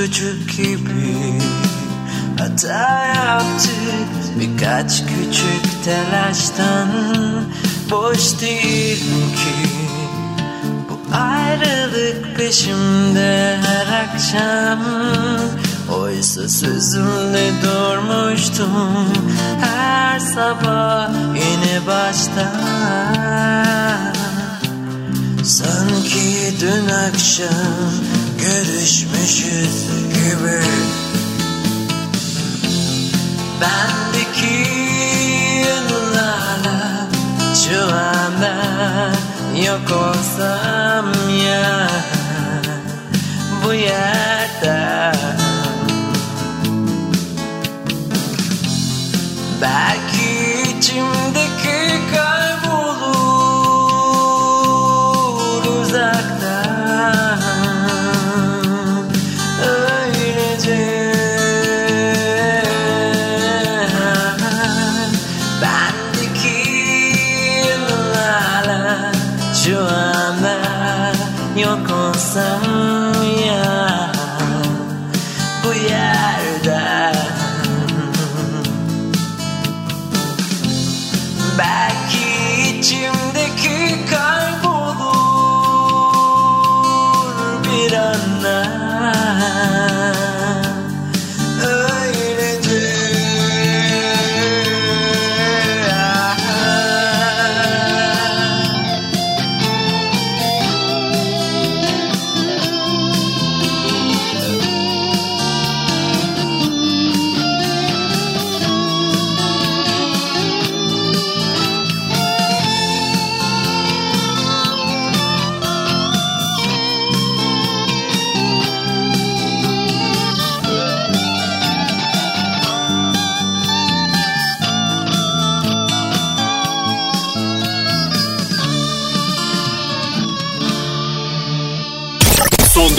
Çocuk gibi Hata yaptık. Birkaç küçük telaştan Boş değilim ki. Bu ayrılık peşimde her akşam Oysa sözümde durmuştum Her sabah yine baştan Sanki Dün akşam görüşmüşüz gibi. Bendeki yanılarla şu anda yok olsam ya. Bu yerde Belki içimdeki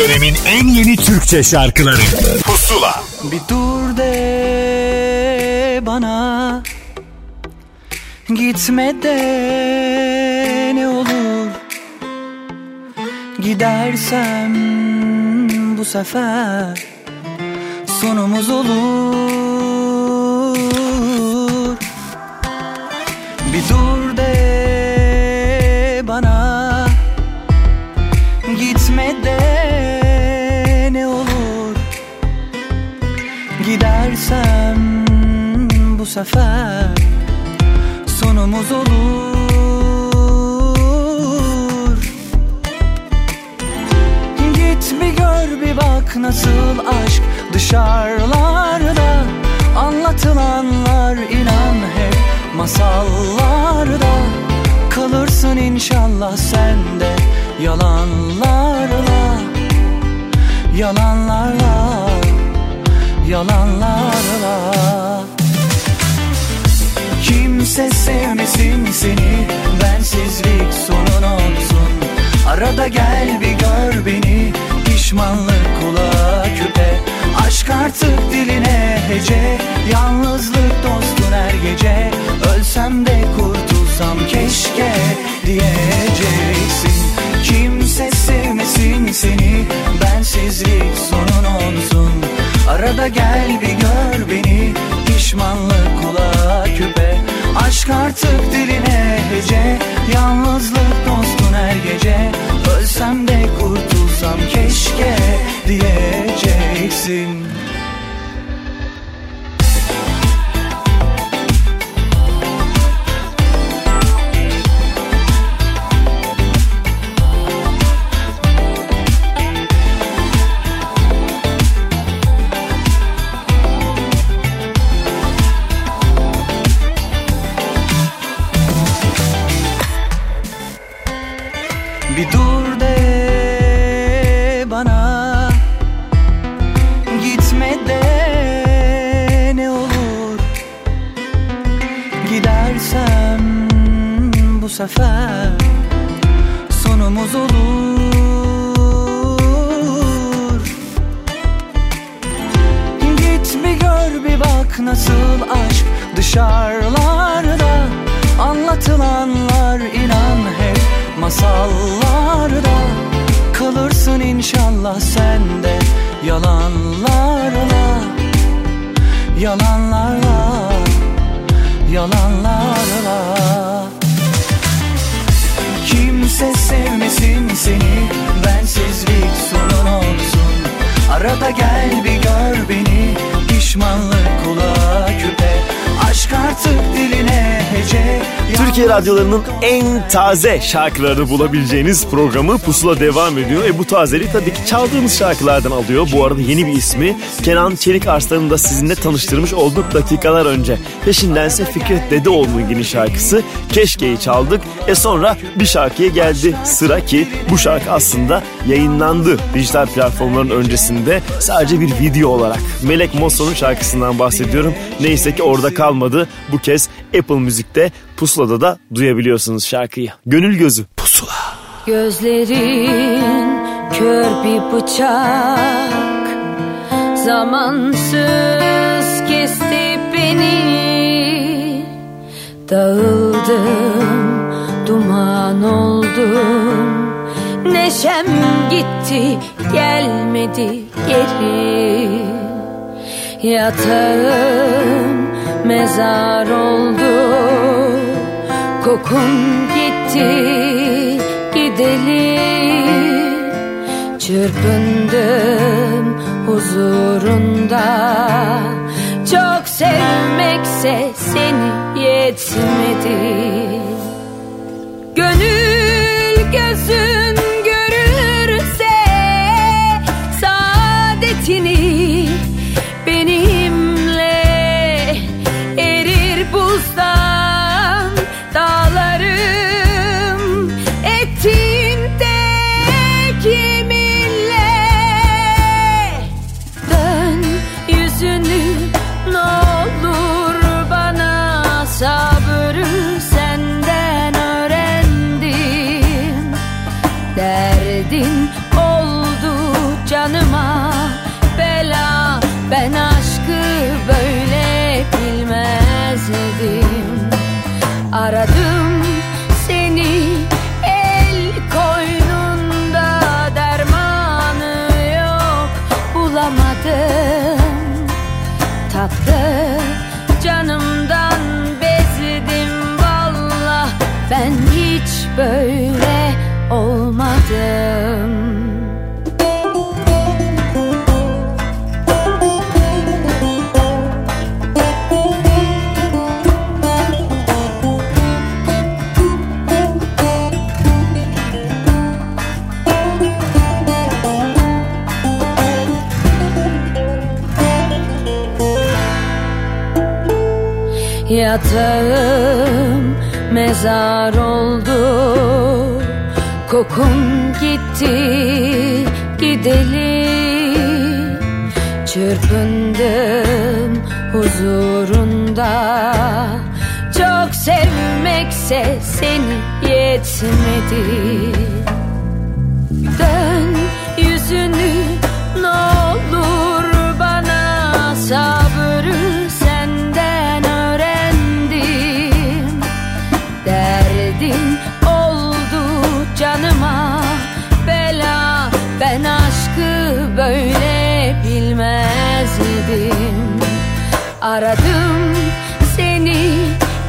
dönemin en yeni Türkçe şarkıları. Pusula. Bir dur de bana. Gitme de ne olur. Gidersem bu sefer Sonumuz olur. Bir dur sefer Sonumuz olur. Git bir gör bir bak nasıl aşk dışarılarda. Anlatılanlar inan hep masallarda. Kalırsın inşallah sen de yalanlarla. Yalanlarla Yalanlarla Kimse sevmesin seni. Bensizlik sonun olsun. Arada gel bir gör beni. Pişmanlık kulağa küpe. Aşk artık diline hece. Yalnızlık dostun her gece. Ölsem de kurtulsam keşke diyeceksin. Kimse sevmesin seni. Bensizlik sonun olsun. Arada gel bir gör beni. Pişmanlık kulağa küpe Aşk artık diline hece Yalnızlık dostun her gece. Ölsem de kurtulsam keşke diyeceksin Pişmanlık kulağa küpe. Aşk artık Türkiye radyolarının en taze şarkılarını bulabileceğiniz programı Pusula devam ediyor. E bu tazelik tabii ki çaldığımız şarkılardan alıyor. Bu arada yeni bir ismi Kenan Çelik Arslan'ın da sizinle tanıştırmış olduk dakikalar önce. Peşindense Fikret Dedeoğlu'nun yeni şarkısı Keşke'yi çaldık. E sonra bir şarkıya geldi sıra ki bu şarkı aslında yayınlandı dijital platformların öncesinde sadece bir video olarak. Melek Mosso'nun şarkısından bahsediyorum. Neyse ki orada kalmadı. Bu kez Apple Müzik'te Pusula'da da duyabiliyorsunuz şarkıyı. Gönül gözü. Pusula. Gözlerin kör bir bıçak. Zamansız kesti beni. Dağıldım, duman oldum. Neşem gitti, gelmedi geri. Yatağım mezar oldu. Kokun gitti gideli Çırpındım huzurunda. Çok sevmekse seni yetmedi. Gönül gözün Yatağım mezar oldu. Kokun gitti gideli Çırpındım huzurunda. Çok sevmekse seni yetmedi. Dön yüzünü ben aşkı böyle bilmezdim Aradım seni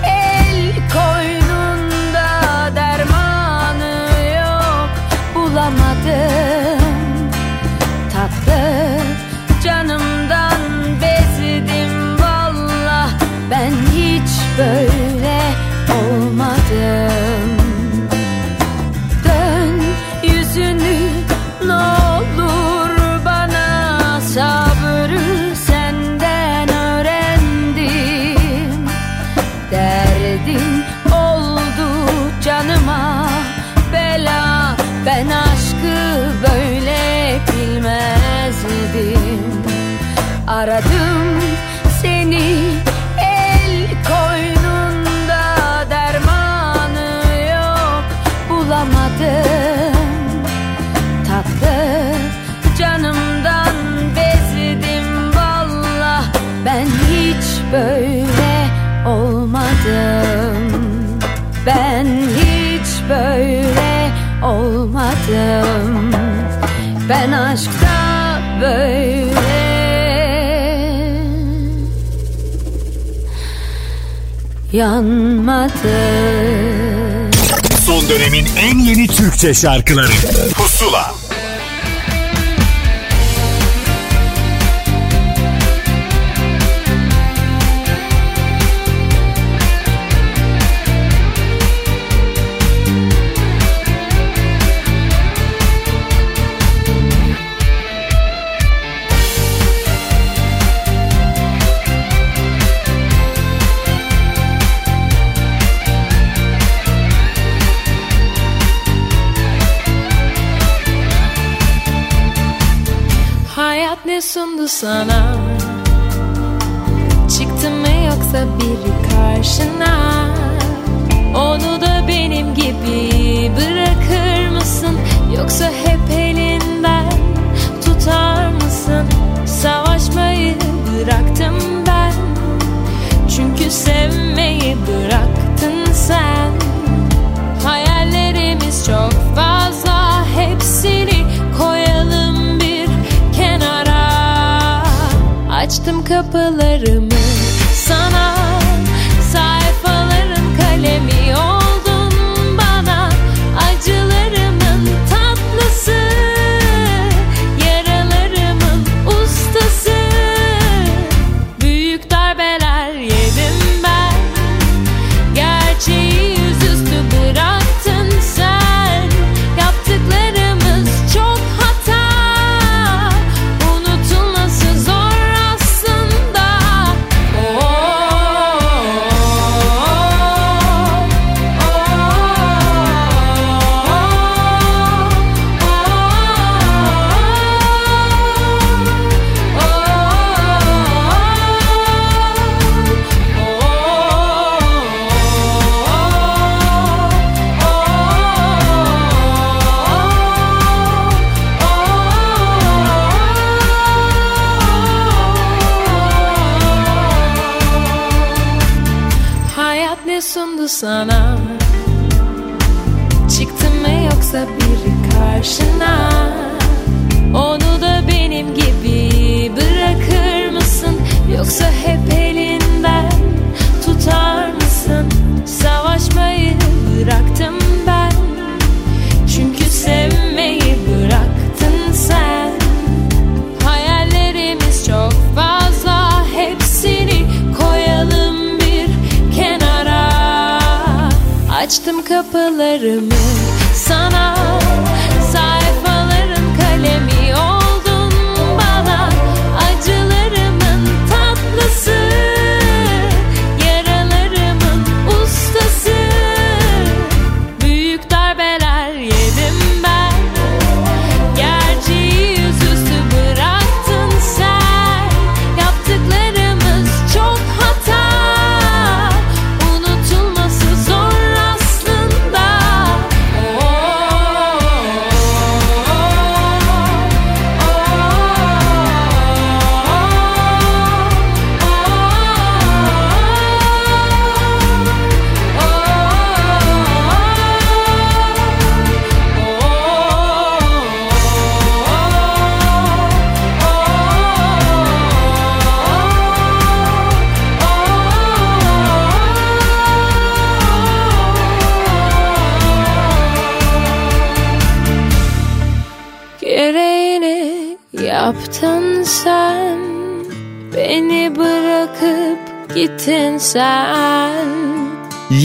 el koynunda dermanı yok bulamadım. Tatlı canımdan bezdim valla ben hiç böyle yanmadım Son dönemin en yeni Türkçe şarkıları. Pusula sun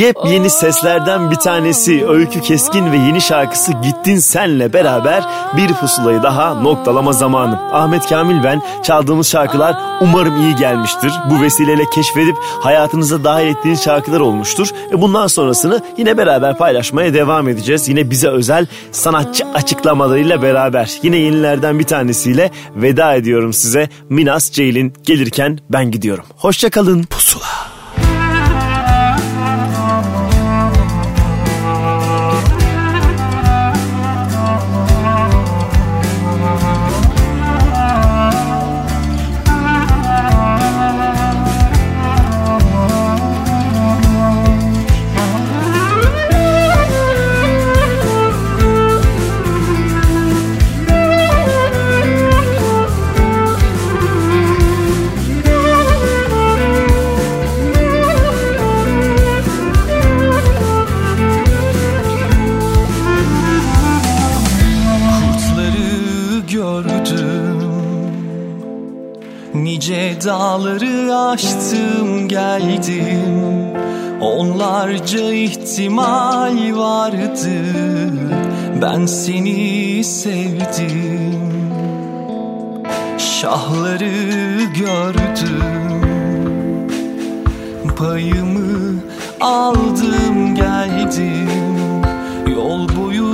Yepyeni seslerden bir tanesi Öykü Keskin ve yeni şarkısı Gittin Senle beraber bir pusulayı daha noktalama zamanı. Ahmet Kamil ben çaldığımız şarkılar umarım iyi gelmiştir. Bu vesileyle keşfedip hayatınıza dahil ettiğiniz şarkılar olmuştur. E bundan sonrasını yine beraber paylaşmaya devam edeceğiz. Yine bize özel sanatçı açıklamalarıyla beraber. Yine yenilerden bir tanesiyle veda ediyorum size. Minas Ceylin gelirken ben gidiyorum. Hoşçakalın pusula. İhtimal vardı Ben seni sevdim. Şahları gördüm. Payımı aldım geldim. Yol boyu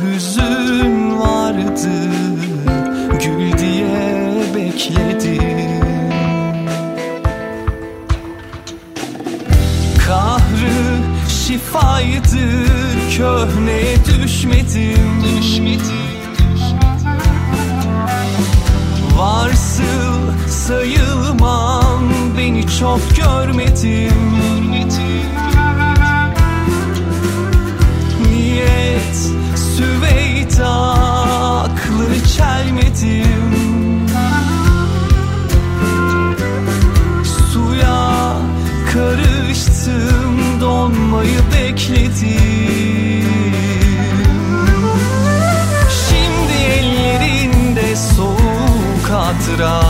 hüzün vardı Gül diye bekledim vefaydır köhne düşmedim. Varsıl sayılmam beni çok görmedim. Niyet Süveyda aklını çelmedim. Suya karıştım donmayı hatıra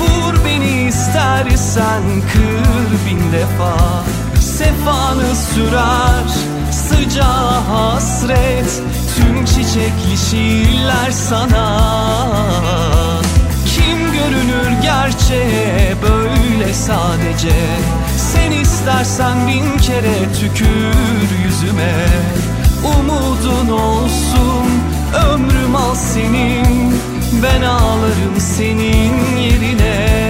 Vur beni istersen kır bin defa. Sefanı sürer sıcağı hasret. Tüm çiçekli şiirler sana. Kim görünür gerçeğe böyle sadece? Sen istersen bin kere tükür yüzüme. Umudun olsun ömrüm al senin Ben ağlarım senin yerine.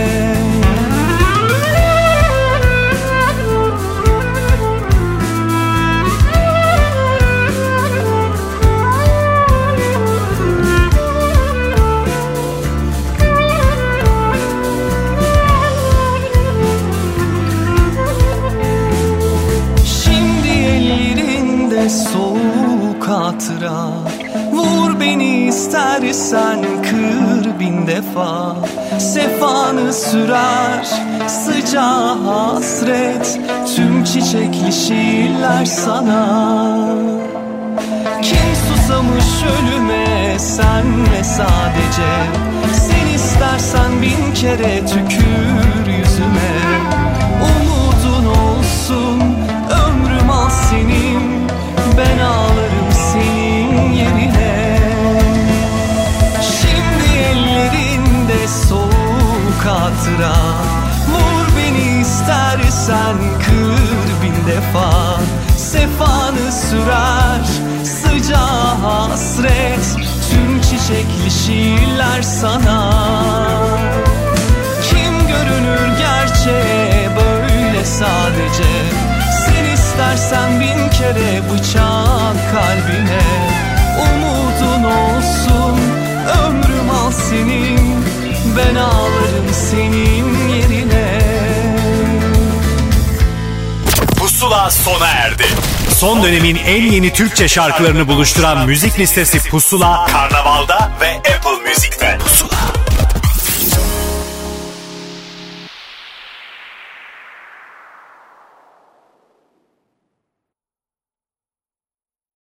Şimdi ellerinde soğuk hatıra beni istersen kır bin defa. Sefanı sürer sıcağı hasret. Tüm çiçekli şiirler sana. Kim susamış ölüme senle sadece. Sen istersen bin kere tükür yüzüme hatıra. Vur beni istersen kır bin defa. Sefanı sürer sıcağı hasret. Tüm çiçekli şiirler sana. Kim görünür gerçeğe böyle sadece? Sen istersen bin kere bıçak kalbine. Umudun olsun ömrüm al senin Ben ağlarım senin yerine Pusula sona erdi. Son dönemin en yeni Türkçe şarkılarını buluşturan müzik listesi Pusula, Karnaval'da ve